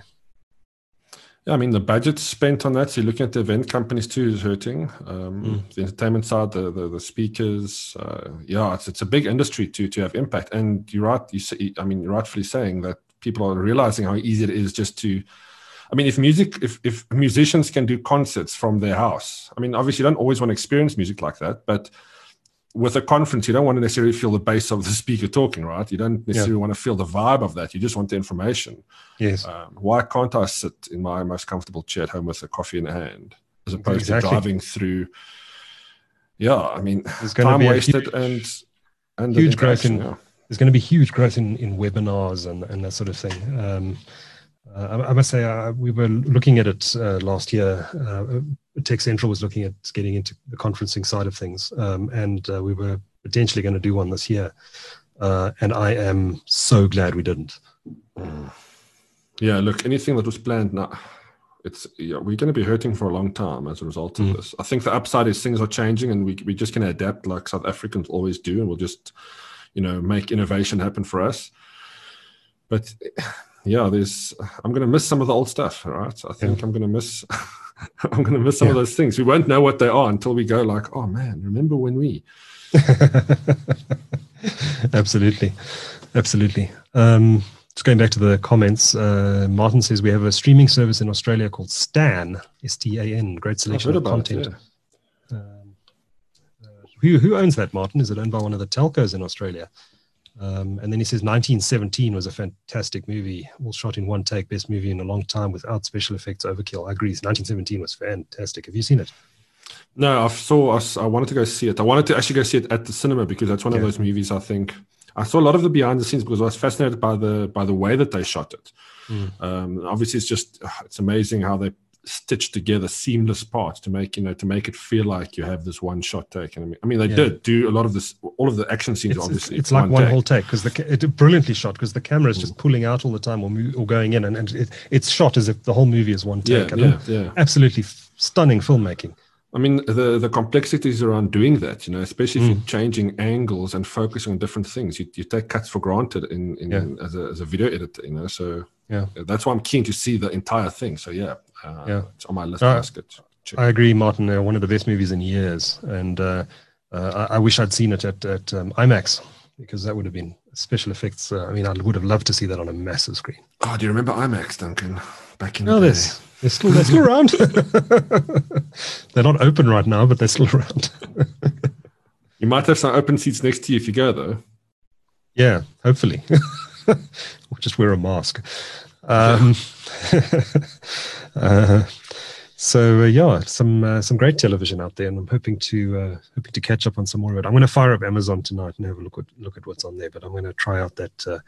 Yeah, I mean the budget spent on that. So you're looking at the event companies too is hurting. Um, mm. The entertainment side, the the, the speakers. Uh, yeah, it's it's a big industry to to have impact. And you're right. You say, I mean, you're rightfully saying that people are realizing how easy it is just to. I mean, if music, if if musicians can do concerts from their house, I mean, obviously you don't always want to experience music like that, but with a conference, you don't want to necessarily feel the bass of the speaker talking, right? You don't necessarily yeah. want to feel the vibe of that. You just want the information. Yes. Um, why can't I sit in my most comfortable chair at home with a coffee in hand as opposed exactly. to driving through? Yeah, I mean, time wasted huge, and and huge growth in. Yeah. There's going to be huge growth in, in webinars and, and that sort of thing. Um, uh, I, I, must say, uh, we were looking at it uh, last year. Uh, Tech Central was looking at getting into the conferencing side of things, um, and uh, we were potentially going to do one this year. Uh, and I am so glad we didn't. Yeah, look, anything that was planned now, it's yeah, we're going to be hurting for a long time as a result of mm. this. I think the upside is things are changing, and we we just going to adapt like South Africans always do, and we'll just you know make innovation happen for us. But yeah, there's I'm going to miss some of the old stuff. Right, I think yeah. I'm going to miss. I'm going to miss some yeah. of those things. We won't know what they are until we go like, oh man, remember when we? absolutely, absolutely. Um, just going back to the comments, uh, Martin says we have a streaming service in Australia called Stan, S-T-A-N, great selection of content. It, yeah. um, uh, who, who owns that, Martin? Is it owned by one of the telcos in Australia? Um, and then he says 1917 was a fantastic movie, all shot in one take, best movie in a long time without special effects overkill. I agree. 1917 was fantastic. Have you seen it? No, I saw. I wanted to go see it. I wanted to actually go see it at the cinema because that's one of those movies. I think I saw a lot of the behind the scenes because I was fascinated by the by the way that they shot it. Mm. Um, obviously, it's just it's amazing how they stitched together seamless parts to make you know to make it feel like you have this one shot take. And I mean, I mean they yeah. did do a lot of this. All of the action scenes, it's, obviously, it's, it's like one, one whole take because the it brilliantly shot because the camera is just mm. pulling out all the time or, or going in, and, and it, it's shot as if the whole movie is one take. Yeah, yeah, yeah. Absolutely stunning filmmaking. I mean, the the complexities around doing that, you know, especially if mm. you're changing angles and focusing on different things, you, you take cuts for granted in, in, yeah. as, a, as a video editor, you know. So yeah, that's why I'm keen to see the entire thing. So yeah, uh, yeah, it's on my list. Uh, I agree, Martin. Uh, one of the best movies in years, and uh, uh, I, I, wish I'd seen it at at um, IMAX because that would have been special effects. Uh, I mean, I would have loved to see that on a massive screen. Oh, do you remember IMAX, Duncan? Back in No, the they're, day. s- they're still they're still around. they're not open right now, but they're still around. You might have some open seats next to you if you go, though. Yeah, hopefully. or just wear a mask. Um, uh, so uh, yeah, some uh, some great television out there, and I'm hoping to uh, hoping to catch up on some more of it. I'm going to fire up Amazon tonight and have a look at look at what's on there. But I'm going to try out that uh,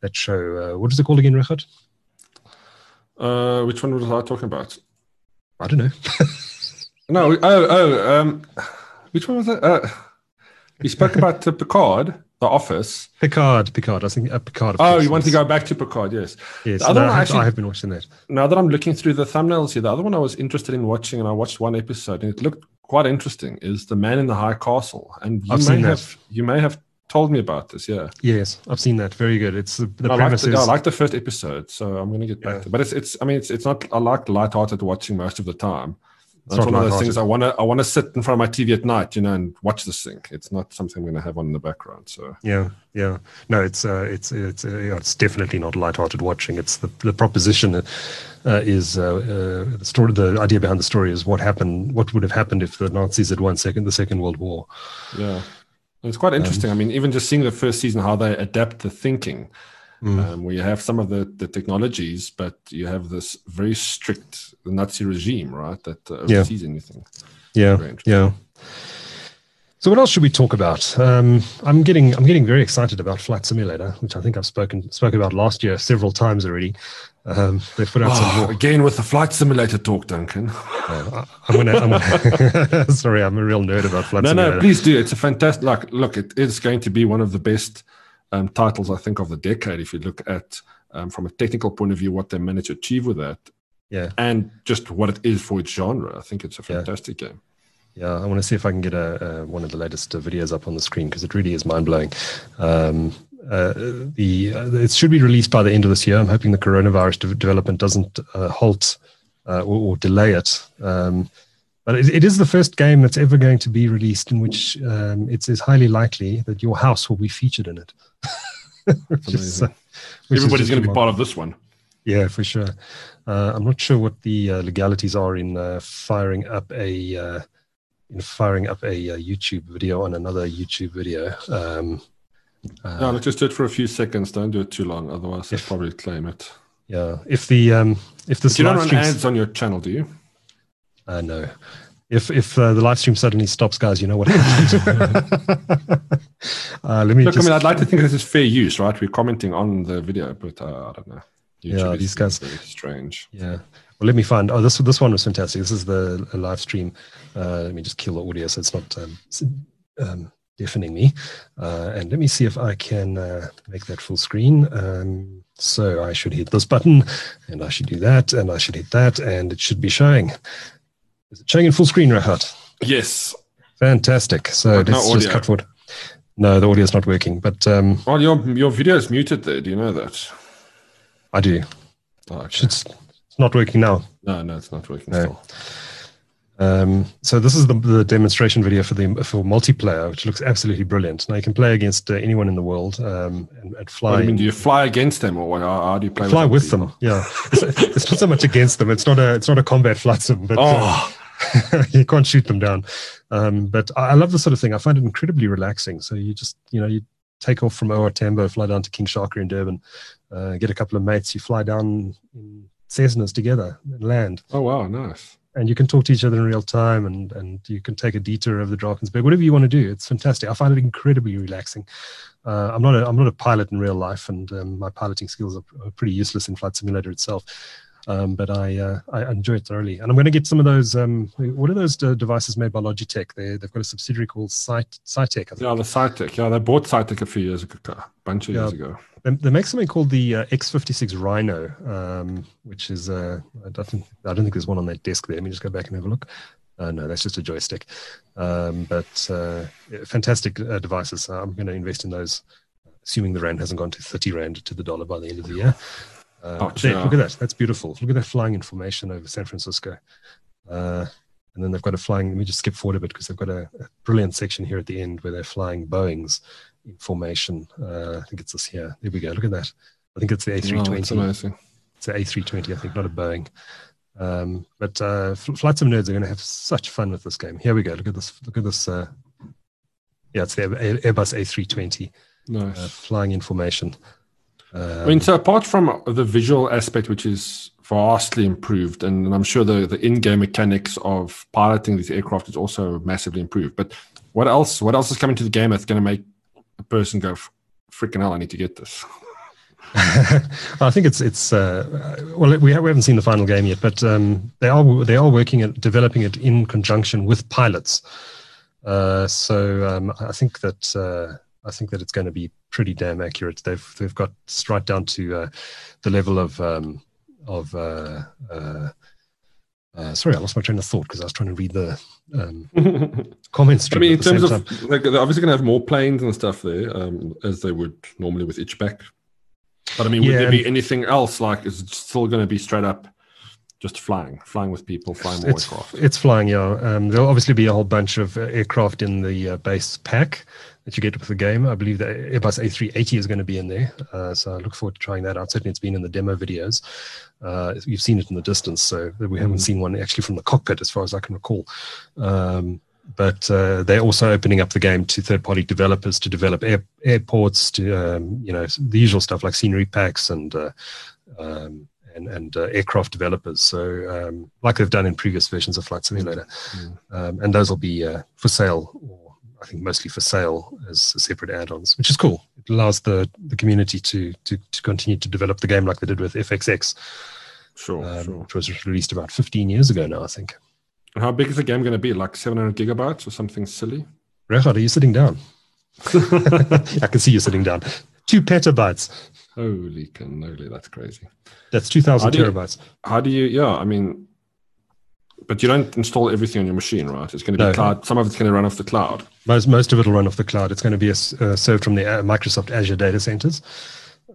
that show. Uh, what is it called again, Regardt? Uh, which one was I talking about? I don't know. No, oh, oh, um, which one was it? Uh, we spoke about Picard, The Office. Picard, Picard. I think uh, Picard. Oh, you want to go back to Picard? Yes. Yes, The other no, one I, have, actually- I have been watching that. Now that I'm looking through the thumbnails here, the other one I was interested in watching, and I watched one episode, and it looked quite interesting. Is the Man in the High Castle, and you I've may seen that. have you may have told me about this. Yeah, Yes, I've seen that. Very good. It's the, the I like premise the, I like the first episode, so I'm going to get back Yeah. to. But it's it's I mean it's it's not I like light-hearted watching most of the time. It's That's one of those things I want to I want to sit in front of my TV at night, you know, and watch this thing. It's not something I'm going to have on in the background. So Yeah, yeah. No, it's uh, it's it's uh, yeah, it's definitely not light-hearted watching. It's the the proposition uh, is uh, uh, the story. The idea behind the story is what happened. What would have happened if the Nazis had won second the Second World War? yeah, it's quite interesting. I mean, even just seeing the first season, how they adapt the thinking. Mm. um, where you have some of the, the technologies, but you have this very strict Nazi regime, right? That uh, Yeah. oversees anything. Yeah, yeah. So what else should we talk about? Um, I'm getting I'm getting very excited about Flight Simulator, which I think I've spoken spoke about last year several times already. Um, they put out some Oh, more. again with the flight simulator talk, Duncan. Uh, I'm gonna. I'm gonna sorry, I'm a real nerd about Flight no, Simulator. no, please do. It's a fantastic. Like, look, it is going to be one of the best um, titles I think of the decade. If you look at um, from a technical point of view, what they managed to achieve with that, Yeah. and just what it is for its genre, I think it's a Yeah. fantastic game. Yeah, I want to see if I can get a, a one of the latest uh, videos up on the screen because it really is mind blowing. Um, uh, the uh, it should be released by the end of this year. I'm hoping the coronavirus de- development doesn't uh, halt uh, or, or delay it. Um, but it, it is the first game that's ever going to be released in which um, it's, it's highly likely that your house will be featured in it. Is, uh, Everybody's going to be part of this one. Yeah, for sure. Uh, I'm not sure what the uh, legalities are in uh, firing up a uh, in firing up a, uh YouTube video on another YouTube video. Um, No, let's just do it for a few seconds. Don't do it too long, otherwise they'll probably claim it. yeah, if the um, if But you don't run ads on your channel, do you? Uh, know. if if uh, the live stream suddenly stops, guys, you know what happens. uh, let me Look, just, I mean, I'd like to think this is fair use, right? We're commenting on the video, but uh, I don't know. Yeah, these guys- strange. Yeah. Well, let me find. Oh, this this one was fantastic. This is the live stream. Uh, let me just kill the audio so it's not um, um, deafening me. Uh, and let me see if I can uh, make that full screen. Um, so I should hit this button, and I should do that, and I should hit that, and it should be showing. Is it showing in full screen, Regardt? Yes. Fantastic. So But no let's just cut forward. No, the audio is not working, but um, Well, your your video is muted there. Do you know that? I do. Oh, okay. It's, it's not working now. No, no, it's not working No. still. Um, so this is the, the demonstration video for the for multiplayer, which looks absolutely brilliant. Now you can play against uh, anyone in the world um, and, and What fly. do you mean? Do you fly against them, or how, do you play? fly with, with them? Yeah, it's, it's not so much against them. It's not a it's not a combat flight sim, but people? uh, Oh, you can't shoot them down. Um, but I, I love this sort of thing. I find it incredibly relaxing. So you just you know you take off from OR Tambo, fly down to King Shaka in Durban, uh, get a couple of mates. You fly down in Cessnas together and land oh, wow, nice. and you can talk to each other in real time and and you can take a detour over the Drakensberg, whatever you want to do. It's fantastic. I find it incredibly relaxing. Uh, I'm not a I'm not a pilot in real life, and um, my piloting skills are, are pretty useless in Flight Simulator itself. Um, but I uh, I enjoy it thoroughly, and I'm going to get some of those. Um, what are those uh, devices made by Logitech? They they've got a subsidiary called Cyt Saitek. Yeah, the Saitek. Yeah, they bought Saitek a few years ago, a bunch of Yeah. years ago. They, they make something called the uh, X56 Rhino, um, which is uh, I don't think I don't think there's one on that desk there. Let me just go back and have a look. Uh, no, that's just a joystick. Um, but uh, fantastic uh, devices. I'm going to invest in those, assuming the rand hasn't gone to 30 rand to the dollar by the end of the year. Uh, Oh, there, look at that. That's beautiful. Look at that flying in formation over San Francisco. Uh, and then they've got a flying. Let me just skip forward a bit because they've got a, a brilliant section here at the end where they're flying Boeings in formation. Uh, I think it's this here. There we go. Look at that. I think it's the Oh, that's A320. amazing. it's an A320, I think, not a Boeing. Um, but uh, Flight Sim nerds are going to have such fun with this game. Here we go. Look at this. Look at this. Uh, yeah, it's the Airbus A320 Nice. uh, flying in formation. Um, I mean, so apart from the visual aspect, which is vastly improved, and I'm sure the, the in-game mechanics of piloting these aircraft is also massively improved. But what else? What else is coming to the game that's going to make a person go, "Freaking hell, I need to get this"? I think it's it's uh, well we, ha- we haven't seen the final game yet, but um, they are they are working at developing it in conjunction with pilots. Uh, so um, I think that uh, I think that it's going to be pretty damn accurate. They've they've got right down to uh, the level of um, of uh, uh, uh, sorry, I lost my train of thought because I was trying to read the um, comments. I mean, in terms of time. like, they're obviously going to have more planes and stuff there, um, as they would normally with each back. But I mean, would Yeah, there be anything else? Like, is it still going to be straight up just flying, flying with people, flying more it's, aircraft? it's flying, yeah. Um, there'll obviously be a whole bunch of uh, aircraft in the uh, base pack that you get with the game. I believe the Airbus A380 is going to be in there. Uh, so I look forward to trying that out. Certainly, it's been in the demo videos. Uh, you've seen it in the distance, so we haven't seen one actually from the cockpit, as far as I can recall. Um, but uh, they're also opening up the game to third-party developers to develop air, airports, to um, you know the usual stuff like scenery packs and uh, um, and, and uh, aircraft developers. So, um, like they've done in previous versions of Flight Simulator, um, and those will be uh, for sale, or I think mostly for sale as separate add-ons, which is cool. It allows the the community to to, to continue to develop the game like they did with FSX, Sure, um, sure. which was released about 15 years ago now, I think. And how big is the game going to be? Like 700 gigabytes or something silly? Regardt, are you sitting down? I can see you sitting down. Two petabytes. Holy cannoli, that's crazy. That's 2,000 How do you- terabytes. How do you? Yeah, I mean, but you don't install everything on your machine, right? It's going to be No. cloud. Some of it's going to run off the cloud. Most most of it will run off the cloud. It's going to be a uh, served from the uh, Microsoft Azure data centers.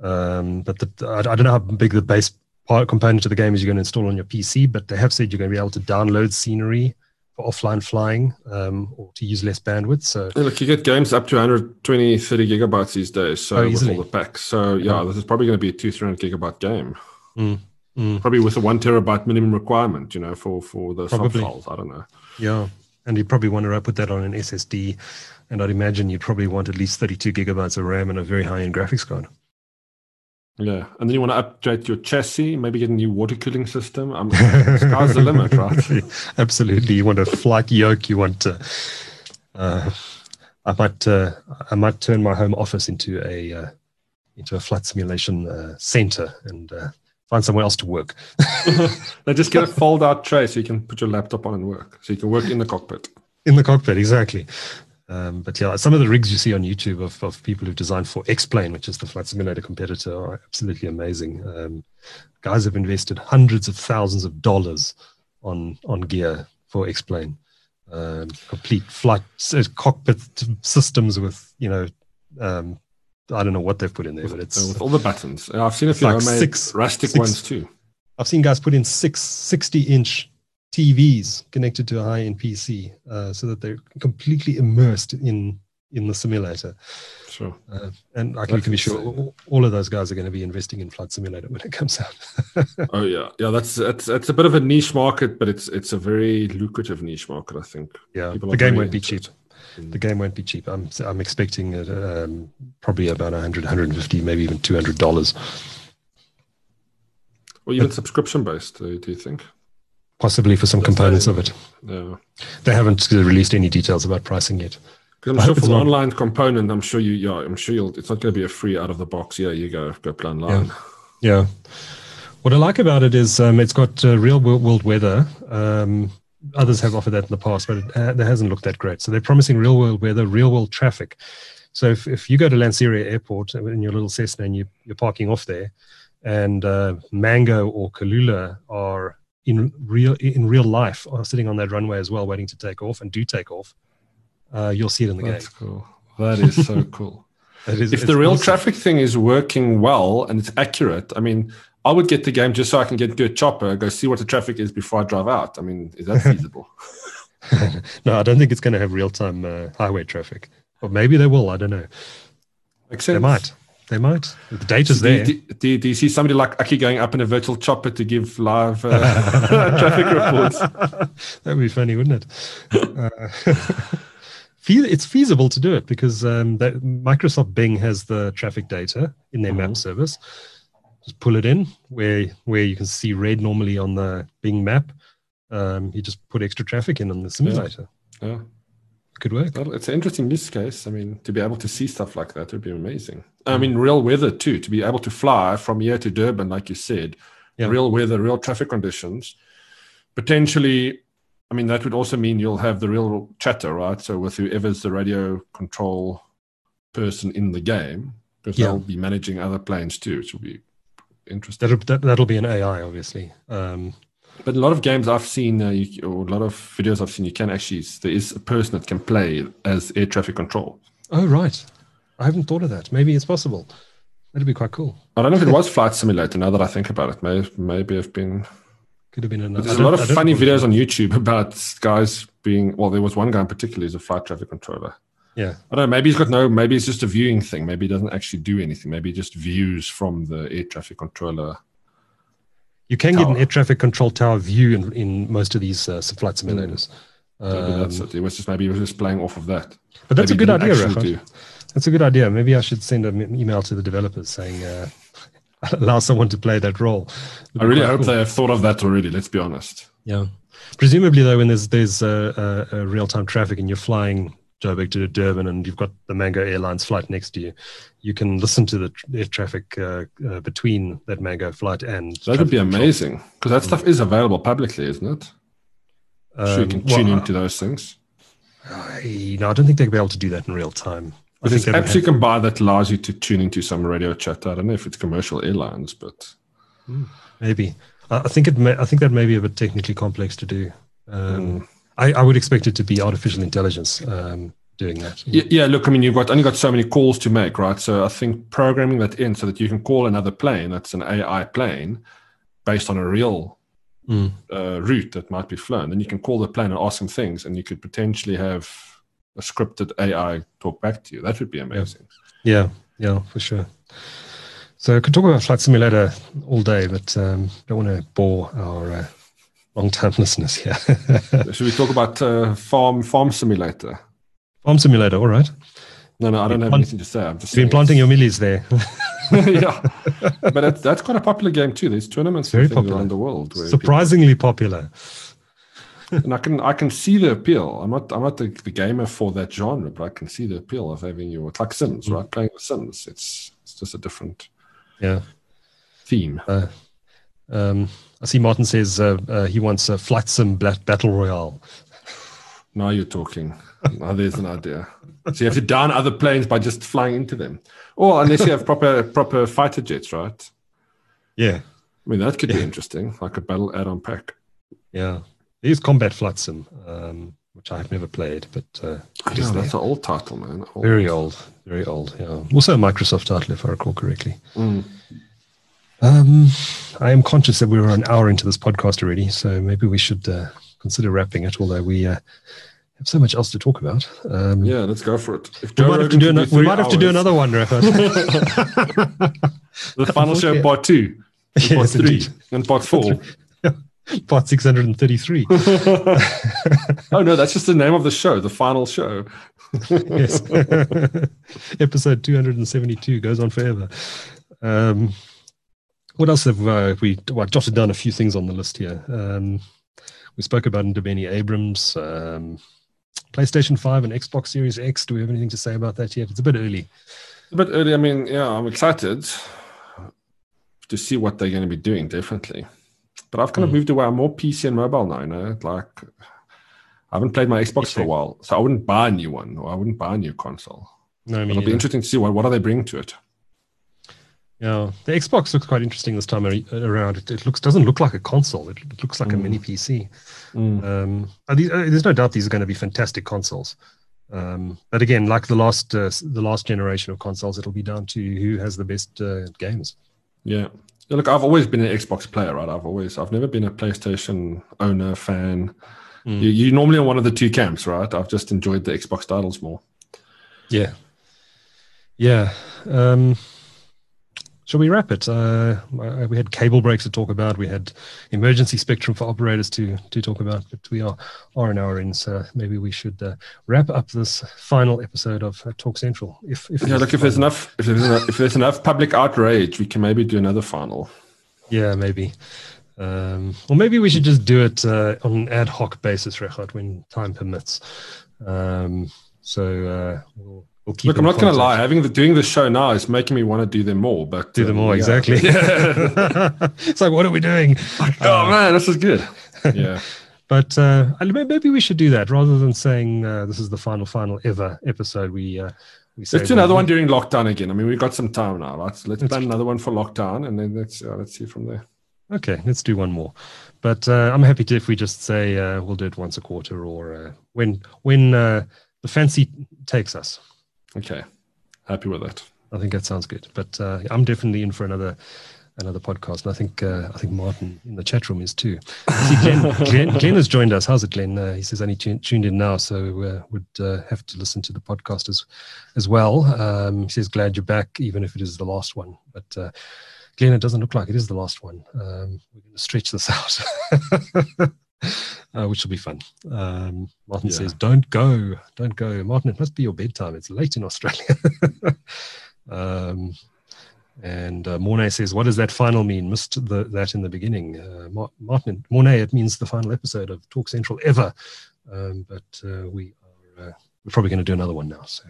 Um, but the, I, I don't know how big the base part component of the game is you're going to install on your PC. But they have said you're going to be able to download scenery for offline flying um, or to use less bandwidth. So Yeah, look, you get games up to 120, 30 gigabytes these days. So Oh, with all the packs. So yeah, this is probably going to be a two, 300 gigabyte game. Mm, mm. Probably with a one terabyte minimum requirement, you know, for for the soft files. I don't know. yeah, and you probably want to put that on an SSD. And I'd imagine you'd probably want at least 32 gigabytes of RAM and a very high-end graphics card. Yeah, and then you want to upgrade your chassis, maybe get a new water cooling system. Um, sky's the limit, right? Absolutely. You want a flight yoke. You want to. Uh, I might. Uh, I might turn my home office into a uh, into a flight simulation uh, center and uh, find somewhere else to work. they just get a fold out tray so you can put your laptop on and work. So you can work in the cockpit. in the cockpit, exactly. Um, but yeah, some of the rigs you see on YouTube of, of people who've designed for X-Plane, which is the flight simulator competitor, are absolutely amazing. Um, guys have invested hundreds of thousands of dollars on on gear for X-Plane. Um, complete flight s- cockpit systems with you know, um, I don't know what they've put in there, but Uh, it's with all the buttons. I've seen a few like six- rustic six- ones too. I've seen guys put in six 60 inch TVs connected to a high end PC uh, so that they're completely immersed in in the simulator. Sure. Uh, and I can, can be sure all, all of those guys are going to be investing in Flight Simulator when it comes out. Oh yeah, yeah. That's that's that's a bit of a niche market, but it's it's a very lucrative niche market. I think. yeah, People the game won't be cheap. The game won't be cheap. I'm I'm expecting it, um, probably about 100, 150, maybe even 200 dollars, Or even subscription based. Do you think? possibly for some That's components very- of it. Yeah. They haven't released any details about pricing yet. Because I'm I sure hope for the not- online component, I'm sure you, yeah, I'm sure you'll. It's not going to be a free out of the box. Yeah, you go go play online. Yeah. What I like about it is um, it's got uh, real world, world weather. Um, others have offered that in the past, but it, uh, it hasn't looked that great. So they're promising real world weather, real world traffic. So if, if you go to Lanseria Airport in your little Cessna and you, you're parking off there, and uh, Mango or Kulula are in real in real life are sitting on that runway as well, waiting to take off and do take off, uh, you'll see it in the game. That's game. cool. That is so cool. It is- if the real awesome. traffic thing is working well and it's accurate, I mean, I would get the game just so I can get a chopper, go see what the traffic is before I drive out. I mean, is that feasible? no, I don't think it's going to have real time uh, highway traffic, or maybe they will. I don't know. Makes sense. They might. They might. The data's Do there. do, do, do you see somebody like Aki going up in a virtual chopper to give live uh, traffic reports? that would be funny, wouldn't it? Uh, it's feasible to do it because um, that Microsoft Bing has the traffic data in their map service. Just pull it in where where you can see red normally on the Bing map. Um, you just put extra traffic in on the simulator. Yeah. Could work. Well, it's an interesting use case. I mean, to be able to see stuff like that would be amazing. I mean, real weather too, to be able to fly from here to Durban, like you said, Yeah. real weather, real traffic conditions. Potentially, I mean, that would also mean you'll have the real chatter, right? So with whoever's the radio control person in the game, because Yeah. they'll be managing other planes too, which will be interesting. That'll that, that'll be an AI, obviously. Um, But a lot of games I've seen, uh, you, or a lot of videos I've seen, you can actually there is a person that can play as air traffic control. oh right, I haven't thought of that. Maybe it's possible. That'd be quite cool. I don't know if it was Flight Simulator. Now that I think about it, maybe maybe I've been. Could have been another. There's a lot of funny videos on YouTube about guys being. Well, there was one guy in particular who's a flight traffic controller. Yeah, I don't know. Maybe he's got no. Maybe it's just a viewing thing. Maybe he doesn't actually do anything. Maybe he just views from the air traffic controller. you can get an air traffic control tower view in, in most of these uh, flight simulators. Maybe that's Um, it. It was just maybe he was just playing off of that. But that's Maybe a good idea, Rafa. That's a good idea. Maybe I should send an email to the developers saying uh, allow someone to play that role. I really hope cool. they have thought of that already. Let's be honest. Yeah. Presumably, though, when there's there's uh, uh, real time traffic and you're flying Joburg to Durban and you've got the Mango Airlines flight next to you, you can listen to the tr- air traffic uh, uh, between that Mango flight and. That would be amazing because that stuff is available publicly, isn't it? so you Um, can well, tune into those things. I, no, I don't think they'll be able to do that in real time. I There's apps you can buy that allows you to tune into some radio chat. I don't know if it's commercial airlines, but maybe. I think it. May, I think that may be a bit technically complex to do. Hmm. Um, I, I would expect it to be artificial intelligence um, doing that. yeah, yeah, look, I mean, you've got only got so many calls to make, right? So I think programming that in so that you can call another plane that's an AI plane based on a real Mm. uh, route that might be flown. Then you can call the plane and ask them things, and you could potentially have a scripted AI talk back to you. That would be amazing. Yeah, yeah, for sure. So I could talk about Flight Simulator all day, but um, don't want to bore our uh, long-time listeners here. Should we talk about uh, farm farm simulator? Farm Simulator, all right. No, no, I don't have plant- anything to say. I'm just been planting your mielies there. yeah, but that's, that's quite a popular game too. There's tournaments Very popular. around the world. Where Surprisingly popular. and I can I can see the appeal. I'm not I'm not the, the gamer for that genre, but I can see the appeal of having your it's like Sims, Mm. right? Playing the Sims. It's it's just a different Yeah. theme. Uh, um, I see Martin says uh, uh, he wants a Bla- Battle Royale. Now you're talking. now there's an idea. So you have to down other planes by just flying into them, or unless you have proper proper fighter jets, right? Yeah. I mean that could be interesting, like a battle add-on pack. Yeah. There's Combat Flight Sim, um, which I've never played, but uh, Yeah, there. that's an old title, man. Old. Very old, very old. Yeah, also a Microsoft title, if I recall correctly. Mm. Um, I am conscious that we're an hour into this podcast already, so maybe we should uh, consider wrapping it. Although we uh, have so much else to talk about. Um, Yeah, let's go for it. If we might, have to, Rogan do can we might have to do another one, Rafa. The final show, Okay. part two, and part Yes, three, indeed. and part four. Part six hundred and thirty-three. oh no, that's just the name of the show, the final show. yes. Episode 272 goes on forever. Um, what else have uh, we well, I jotted down a few things on the list here? Um, we spoke about Ndabeni-Abrahams, um, PlayStation 5 and Xbox Series X. Do we have anything to say about that yet? It's a bit early. A bit early. I mean, yeah, I'm excited to see what they're going to be doing. differently. but I've kind of Mm. moved away. I'm more PC and mobile now. You know, like I haven't played my Xbox for a while, so I wouldn't buy a new one or I wouldn't buy a new console. No, I mean, It'll be interesting to see what what are they bringing to it. Yeah, the Xbox looks quite interesting this time around. It, it looks doesn't look like a console. It, it looks like a Mm. mini PC. Mm. Um, these, uh, there's no doubt these are going to be fantastic consoles. Um, but again, like the last uh, the last generation of consoles, it'll be down to who has the best uh, games. Yeah. Yeah, Look, I've always been an Xbox player, right? I've always, I've never been a PlayStation owner fan. Mm. You, you're normally on one of the two camps, right? I've just enjoyed the Xbox titles more. Yeah, yeah. Um, shall we wrap it? Uh, we had cable breaks to talk about. We had emergency spectrum for operators to to talk about. But we are are an hour in, so maybe we should uh, wrap up this final episode of uh, Talk Central. If, if yeah, look, if there's enough if there's enough, if there's enough public outrage, we can maybe do another final. Yeah, maybe. Um, or maybe we should just do it uh, on an ad hoc basis, Regardt, when time permits. Um, so uh, We'll Look, I'm not going to lie. Having the doing the show now is making me want to do them more. But do them more yeah. exactly. it's like, what are we doing? oh uh, man, this is good. Yeah. but uh, maybe we should do that rather than saying uh, this is the final, final ever episode. We uh, we let's do another one during lockdown again. I mean, we've got some time now. Let's let's plan another one for lockdown, and then let's uh, let's see from there. Okay, let's do one more. But uh, I'm happy to if we just say uh, we'll do it once a quarter or uh, when when uh, the fancy takes us. Okay, happy with that. I think that sounds good. But uh, I'm definitely in for another another podcast, and I think uh, I think Martin in the chat room is too. See, Glenn, Glenn, Glenn, has joined us. How's it, Glenn? Uh, he says only tuned in now, so uh, would uh, have to listen to the podcast as as well. Um, he says glad you're back, even if it is the last one. But uh, Glenn, it doesn't look like it is the last one. Um, we're going to stretch this out. uh, which will be fun. Um, Martin yeah. says, "Don't go, don't go, Martin. It must be your bedtime. It's late in Australia." um, and uh, Mornay says, "What does that final mean?" Missed the, that in the beginning. Uh, Martin Mornay, it means the final episode of Talk Central ever. Um, but uh, we are uh, we're probably going to do another one now. So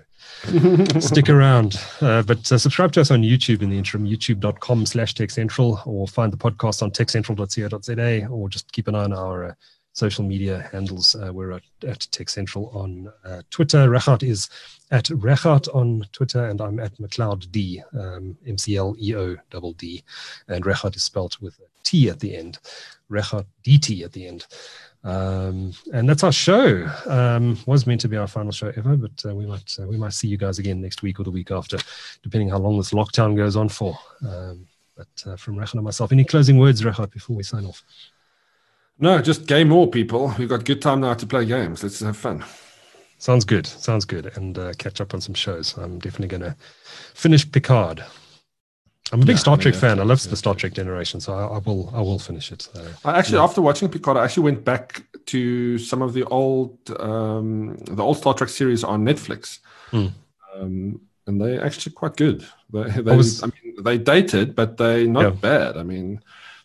stick around. Uh, but uh, subscribe to us on YouTube in the interim, youtube.com slash techcentral, or find the podcast on techcentral.co.za, or just keep an eye on our uh, social media handles. Uh, we're at, at Tech Central on uh, Twitter. Regardt is at Regardt on Twitter, and I'm at McLeod D, um, M C L E O double D. And Regardt is spelt with a T at the end, Regardt DT at the end. Um, and that's our show. Um, was meant to be our final show ever, but uh, we might uh, we might see you guys again next week or the week after, depending how long this lockdown goes on for. Um, but uh, from Regardt and myself, any closing words, Regardt, before we sign off? No, just game more, people. We've got good time now to play games. Let's have fun. Sounds good. Sounds good. And uh, catch up on some shows. I'm definitely going to finish Picard. I'm a big yeah, Star Trek fan. I love the Star Trek generation, so I, I, will I will finish it. Uh, I actually, yeah. after watching Picard, I actually went back to some of the old um, the old Star Trek series on Netflix, mm. um, and they're actually quite good. They, they I, was, I, mean, they dated, but they're not bad. I mean,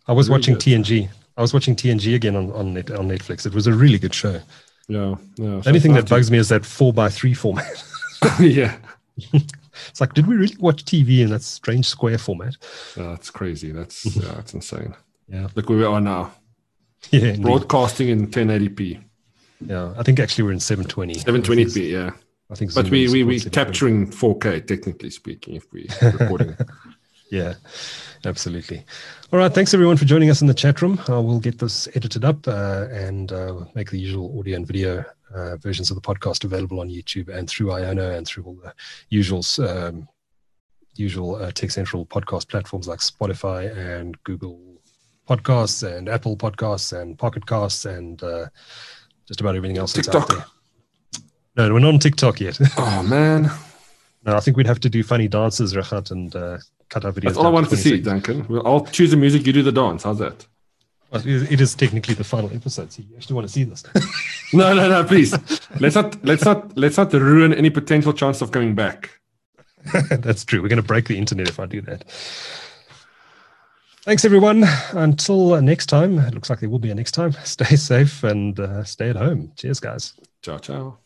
I was watching good. TNG. I was watching TNG again on on, Net, on Netflix. It was a really good show. Yeah, yeah. The only thing that bugs me is that four by three format. yeah. it's like, did we really watch TV in that strange square format? Oh, that's crazy. That's yeah, that's insane. Yeah. Look where we are now. Yeah. Broadcasting in 1080p. Yeah. I think actually we're in 720. 720p, yeah. I think But we we we capturing 4K technically speaking if we recording. Yeah. Absolutely. All right. Thanks everyone for joining us in the chat room. Uh, we'll get this edited up uh, and uh, make the usual audio and video uh, versions of the podcast available on YouTube and through Iono and through all the usual um, usual uh, Tech Central podcast platforms like Spotify and Google Podcasts and Apple Podcasts and Pocket Casts and uh, just about everything else TikTok. that's out there. No, we're not on TikTok yet. Oh man. no, I think we'd have to do funny dances, Regardt, and uh, videos. That's all I wanted to, see, Duncan. I'll choose the music, you do the dance. How's that? it is technically the final episode, so you actually want to see this. no, no, no, please. Let's not let's not let's not ruin any potential chance of coming back. That's true. We're going to break the internet if I do that. Thanks, everyone. Until next time, it looks like there will be a next time. Stay safe and uh, stay at home. Cheers, guys. Ciao, ciao.